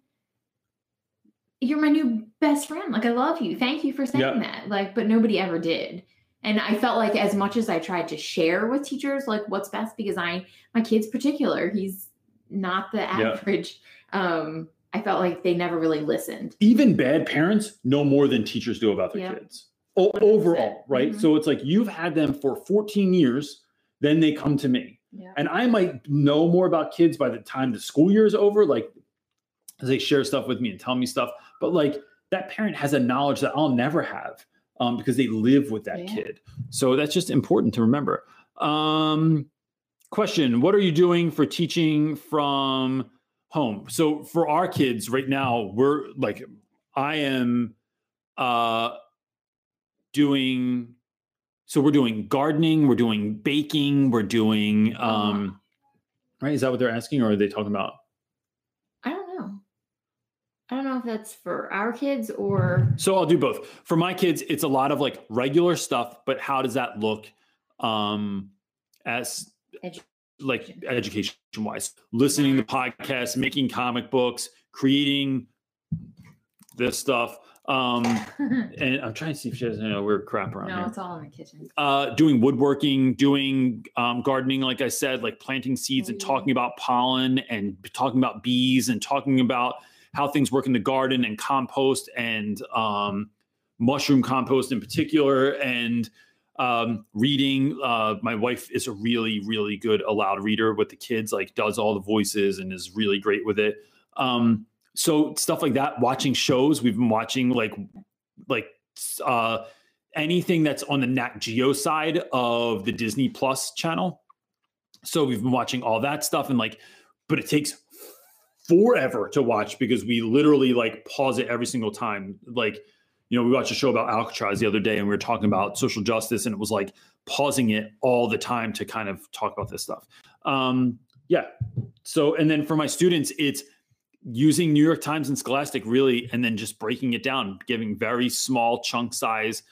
Speaker 3: you're my new best friend. Like, I love you. Thank you for saying
Speaker 2: Yeah.
Speaker 3: that. Like, but nobody ever did. And I felt like as much as I tried to share with teachers, like what's best, because I, my kid's particular, he's not the average. Um, I felt like they never really listened.
Speaker 2: even bad parents know more than teachers do about their
Speaker 3: Yeah.
Speaker 2: kids o- overall right
Speaker 3: Mhm.
Speaker 2: so it's like you've had them for 14 years then they come to me. And I might know more about kids by the time the school year is over, like they share stuff with me and tell me stuff. But like that parent has a knowledge that I'll never have um, because they live with that
Speaker 3: Yeah.
Speaker 2: kid. So that's just important to remember. Um, question What are you doing for teaching from home? So for our kids right now, we're like, I am uh, doing so we're doing gardening, we're doing baking, we're doing um right. Is that what they're asking, or are they talking about?
Speaker 3: I don't know. I don't know if that's for our kids or
Speaker 2: So I'll do both. For my kids, it's a lot of like regular stuff, but how does that look um as
Speaker 3: Edu-
Speaker 2: like education wise? Listening to podcasts, making comic books, creating this stuff. Um <laughs> and I'm trying to see if she has any weird crap around
Speaker 3: no,
Speaker 2: here.
Speaker 3: it's all in the kitchen.
Speaker 2: uh, doing woodworking, doing um, gardening, like I said, like planting seeds and talking about pollen and talking about bees and talking about how things work in the garden and compost and um, mushroom compost in particular and um, reading. Uh, my wife is a really, really good aloud reader with the kids, like does all the voices and is really great with it. Um, so stuff like that, watching shows, we've been watching like, like, uh, anything that's on the Nat Geo side of the Disney Plus channel. So we've been watching all that stuff and like, but it takes forever to watch because we literally like pause it every single time. Like, you know, we watched a show about Alcatraz the other day and we were talking about social justice and it was like pausing it all the time to kind of talk about this stuff. Um, yeah. So, and then for my students, it's using New York Times and Scholastic really, and then just breaking it down, giving very small chunk size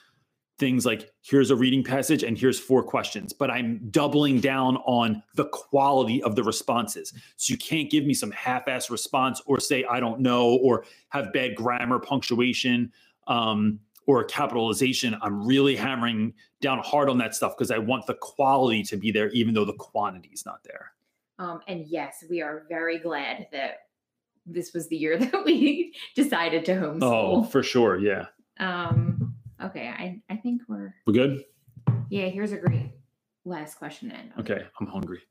Speaker 2: things like here's a reading passage and here's four questions, but I'm doubling down on the quality of the responses. So you can't give me some half ass response or say, I don't know, or have bad grammar, punctuation, um, or capitalization. I'm really hammering down hard on that stuff because I want the quality to be there, even though the quantity is not there.
Speaker 3: Um, and yes, we are very glad that this was the year <laughs> that we decided to homeschool.
Speaker 2: Oh, for sure. Yeah.
Speaker 3: Um, okay, I, I think we're
Speaker 2: We're good?
Speaker 3: yeah, here's a great last question in.
Speaker 2: Okay. I'm hungry.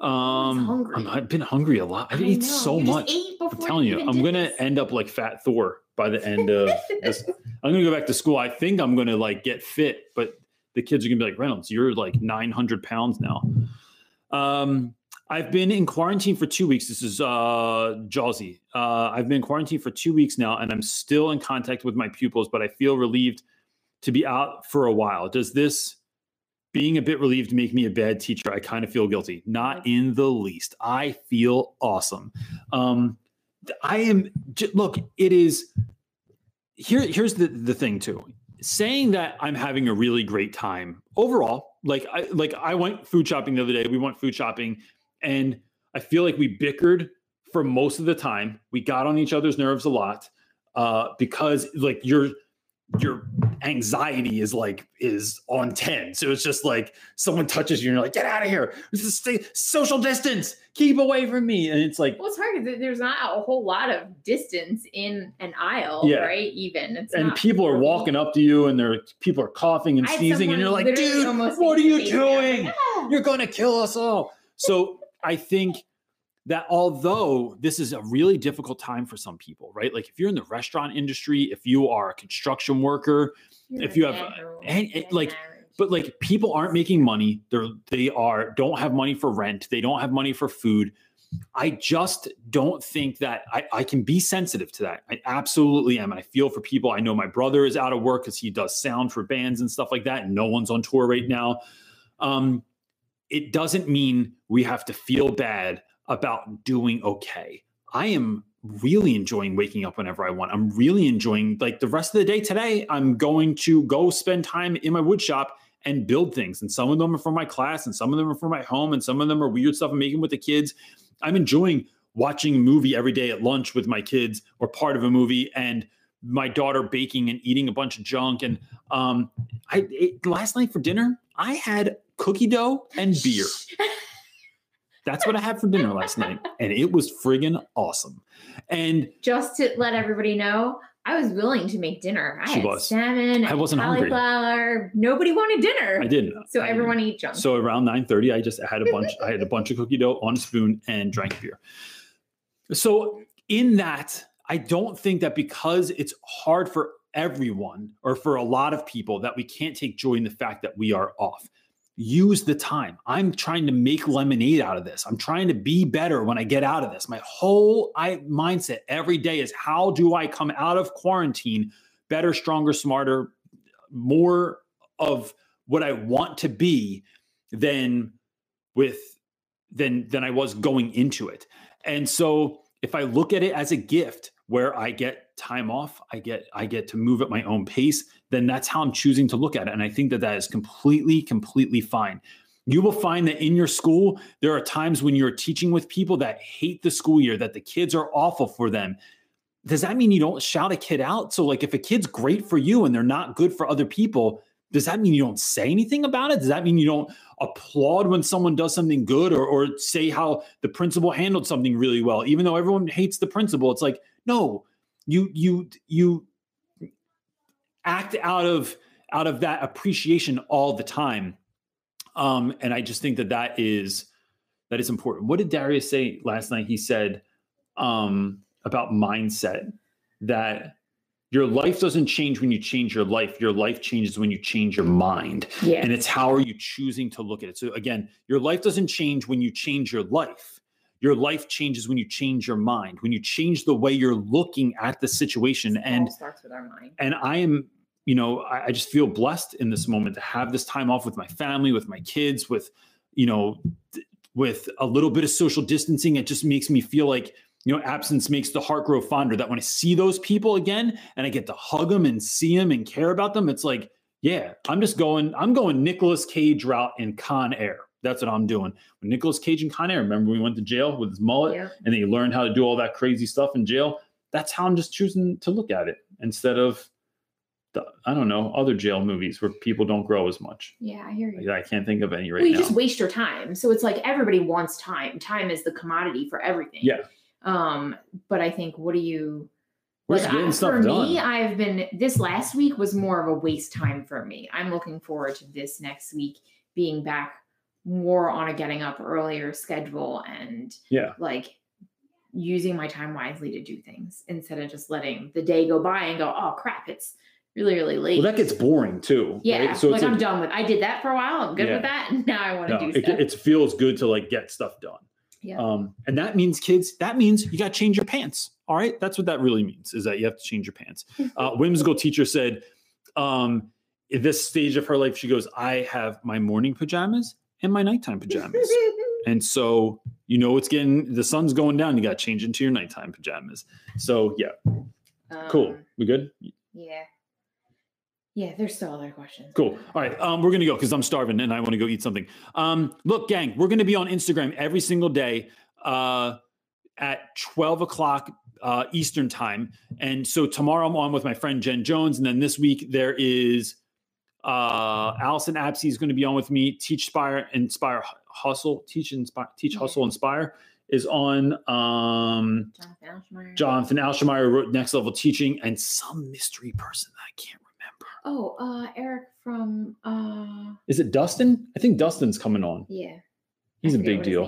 Speaker 2: Um,
Speaker 3: hungry.
Speaker 2: I'm, I've been hungry a lot. I've
Speaker 3: I
Speaker 2: eaten so
Speaker 3: you
Speaker 2: much. I'm telling you, I'm gonna
Speaker 3: this.
Speaker 2: end up like Fat Thor by the end of this. <laughs> I'm gonna go back to school. I think I'm gonna like get fit, but the kids are gonna be like, Reynolds, you're like 900 pounds now. Um, I've been in quarantine for two weeks. This is uh Jawsy. Uh, I've been in quarantine for two weeks now, and I'm still in contact with my pupils, but I feel relieved to be out for a while. Does this being a bit relieved make me a bad teacher? I kind of feel guilty. Not in the least. I feel awesome. Um, I am look, it is here here's the the thing too. Saying that I'm having a really great time overall, like I like I went food shopping the other day. We went food shopping and I feel like we bickered for most of the time. We got on each other's nerves a lot uh because like your your anxiety is like is on 10 so it's just like someone touches you and you're like get out of here this is stay social distance keep away from me and it's like
Speaker 3: Well, it's hard because there's not a whole lot of distance in an aisle,
Speaker 2: Yeah.
Speaker 3: right? Even it's
Speaker 2: and people are walking up to you and they're people are coughing and sneezing and you're like dude what are you
Speaker 3: face me. I was like,
Speaker 2: doing you're going to kill us all so i think that although this is a really difficult time for some people right? Like if you're in the restaurant industry if you are a construction worker
Speaker 3: You're
Speaker 2: if you have, and- and, like,
Speaker 3: marriage.
Speaker 2: but like people aren't making money. They're they are don't have money for rent. They don't have money for food. I just don't think that i, I can be sensitive to that. I absolutely am and i feel for people. I know my brother is out of work because he does sound for bands and stuff like that and no one's on tour right now. Um it doesn't mean we have to feel bad about doing okay i am really enjoying waking up whenever I want. I'm really enjoying like the rest of the day today. I'm going to go spend time in my wood shop and build things. And some of them are for my class, and some of them are for my home, and some of them are weird stuff I'm making with the kids. I'm enjoying watching a movie every day at lunch with my kids or part of a movie and my daughter baking and eating a bunch of junk. And um, I ate, last night for dinner, I had cookie dough and beer. <laughs> That's what I had for dinner last night, and it was friggin' awesome. And
Speaker 3: just to let everybody know, I was willing to make dinner. I
Speaker 2: She
Speaker 3: had
Speaker 2: was.
Speaker 3: salmon,
Speaker 2: I wasn't hungry.
Speaker 3: cauliflower. Nobody wanted dinner.
Speaker 2: I didn't.
Speaker 3: So
Speaker 2: I-
Speaker 3: everyone ate junk.
Speaker 2: So around 9:30, I just had a bunch. <laughs> I had a bunch of cookie dough on a spoon and drank beer. So in that, I don't think that because it's hard for everyone or for a lot of people that we can't take joy in the fact that we are off. Use the time. I'm trying to make lemonade out of this. I'm trying to be better when I get out of this. My whole I, mindset every day is how do I come out of quarantine better, stronger, smarter, more of what I want to be than with than than I was going into it. And so if I look at it as a gift where I get time off, I get I get to move at my own pace, then that's how I'm choosing to look at it and I think that that is completely completely fine. You will find that in your school there are times when you're teaching with people that hate the school year that the kids are awful for them. Does that mean you don't shout a kid out? So like if a kid's great for you and they're not good for other people, does that mean you don't say anything about it? Does that mean you don't applaud when someone does something good or, or say how the principal handled something really well, even though everyone hates the principal? It's like, no, you you you act out of out of that appreciation all the time. Um, and I just think that that is that is important. What did Darius say last night? He said um, about mindset that your life doesn't change when you change your life. Your life changes when you change your mind.
Speaker 3: yeah.
Speaker 2: And it's how are you choosing to look at it. So again, your life doesn't change when you change your life. Your life changes when you change your mind, when you change the way you're looking at the situation.
Speaker 3: It
Speaker 2: And
Speaker 3: starts with our mind.
Speaker 2: and I am, you know, I, I just feel blessed in this moment to have this time off with my family, with my kids, with, you know, th- with a little bit of social distancing. It just makes me feel like, you know, absence makes the heart grow fonder. That when I see those people again and I get to hug them and see them and care about them, it's like, yeah, I'm just going, I'm going Nicolas Cage route in Con Air. That's what I'm doing. When Nicolas Cage in Con Air, remember we went to jail with his mullet
Speaker 3: Yeah.
Speaker 2: and then he learned how to do all that crazy stuff in jail? That's how I'm just choosing to look at it instead of the, I don't know, other jail movies where people don't grow as much.
Speaker 3: Yeah, I hear you.
Speaker 2: Like, I can't think of any right
Speaker 3: well, you
Speaker 2: now.
Speaker 3: just waste your time. So it's like everybody wants time. Time is the commodity for everything.
Speaker 2: Yeah.
Speaker 3: Um, but I think what do you like I-
Speaker 2: stuff
Speaker 3: for
Speaker 2: done.
Speaker 3: me, I've been this last week was more of a waste time for me. I'm looking forward to this next week being back more on a getting up earlier schedule and
Speaker 2: yeah.
Speaker 3: like using my time wisely to do things instead of just letting the day go by and go, oh crap, it's really, really late.
Speaker 2: Well, that gets boring too.
Speaker 3: yeah.
Speaker 2: right? So
Speaker 3: like
Speaker 2: it's
Speaker 3: I'm done with I did that for a while. I'm good
Speaker 2: Yeah.
Speaker 3: with that. <laughs> Now I want to
Speaker 2: no,
Speaker 3: do
Speaker 2: it,
Speaker 3: stuff.
Speaker 2: it feels good to like get stuff done.
Speaker 3: yeah.
Speaker 2: Um, and that means, kids, that means you got to change your pants. All right. That's what that really means is that you have to change your pants. <laughs> Uh, whimsical teacher said, um, at this stage of her life, she goes, I have my morning pajamas and my nighttime pajamas. <laughs> and so, you know, it's getting the sun's going down. You got to change into your nighttime pajamas. So, yeah, cool.
Speaker 3: Um,
Speaker 2: We good?
Speaker 3: Yeah. Yeah, there's still other questions.
Speaker 2: Cool. All right. Um, we're gonna go because I'm starving and I want to go eat something. Um, look, gang, we're gonna be on Instagram every single day uh, at 12 o'clock uh, Eastern time. And so tomorrow I'm on with my friend Jen Jones, and then this week there is uh, Allyson Apsey is going to be on with me. Teach, Spire, Inspire, Hustle. Teach, Inspire, Teach,
Speaker 3: Yeah.
Speaker 2: Hustle, Inspire is on. Um,
Speaker 3: Jonathan Alsheimer.
Speaker 2: Jonathan Alsheimer wrote Next Level Teaching, and some mystery person that I can't remember.
Speaker 3: Oh, uh, Eric from uh,
Speaker 2: Is it Dustin? I think Dustin's coming on.
Speaker 3: yeah.
Speaker 2: He's
Speaker 3: a
Speaker 2: a big deal.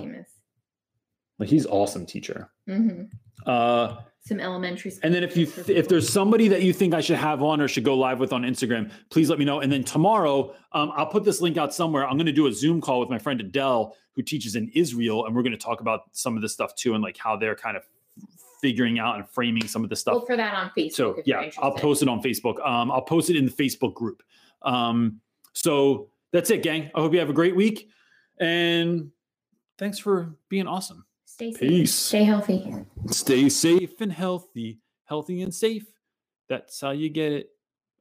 Speaker 2: Like he's awesome teacher.
Speaker 3: hmm
Speaker 2: Uh,
Speaker 3: Some elementary. School
Speaker 2: and then if you th- if there's somebody that you think I should have on or should go live with on Instagram, please let me know. And then tomorrow, um, I'll put this link out somewhere. I'm going to do a Zoom call with my friend Adele, who teaches in Israel, and we're going to talk about some of this stuff too, and like how they're kind of figuring out and framing some of the stuff.
Speaker 3: look for that on Facebook.
Speaker 2: so
Speaker 3: if you're
Speaker 2: yeah i'll post it on facebook um, i'll post it in the facebook group um, so that's it gang i hope you have a great week and thanks for being awesome
Speaker 3: Stay safe.
Speaker 2: peace
Speaker 3: Stay healthy.
Speaker 2: stay safe and healthy healthy and safe that's how you get it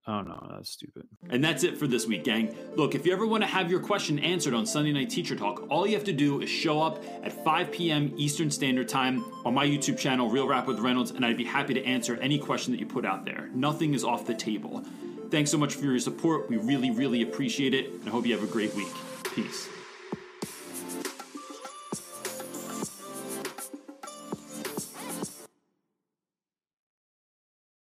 Speaker 2: Oh no, that's stupid. And that's it for this week, gang. Look, if you ever want to have your question answered on Sunday Night Teacher Talk, all you have to do is show up at 5 p.m. Eastern Standard Time on my YouTube channel, Real Rap with Reynolds, and I'd be happy to answer any question that you put out there. Nothing is off the table. Thanks so much for your support. We really, really appreciate it, and I hope you have a great week. Peace.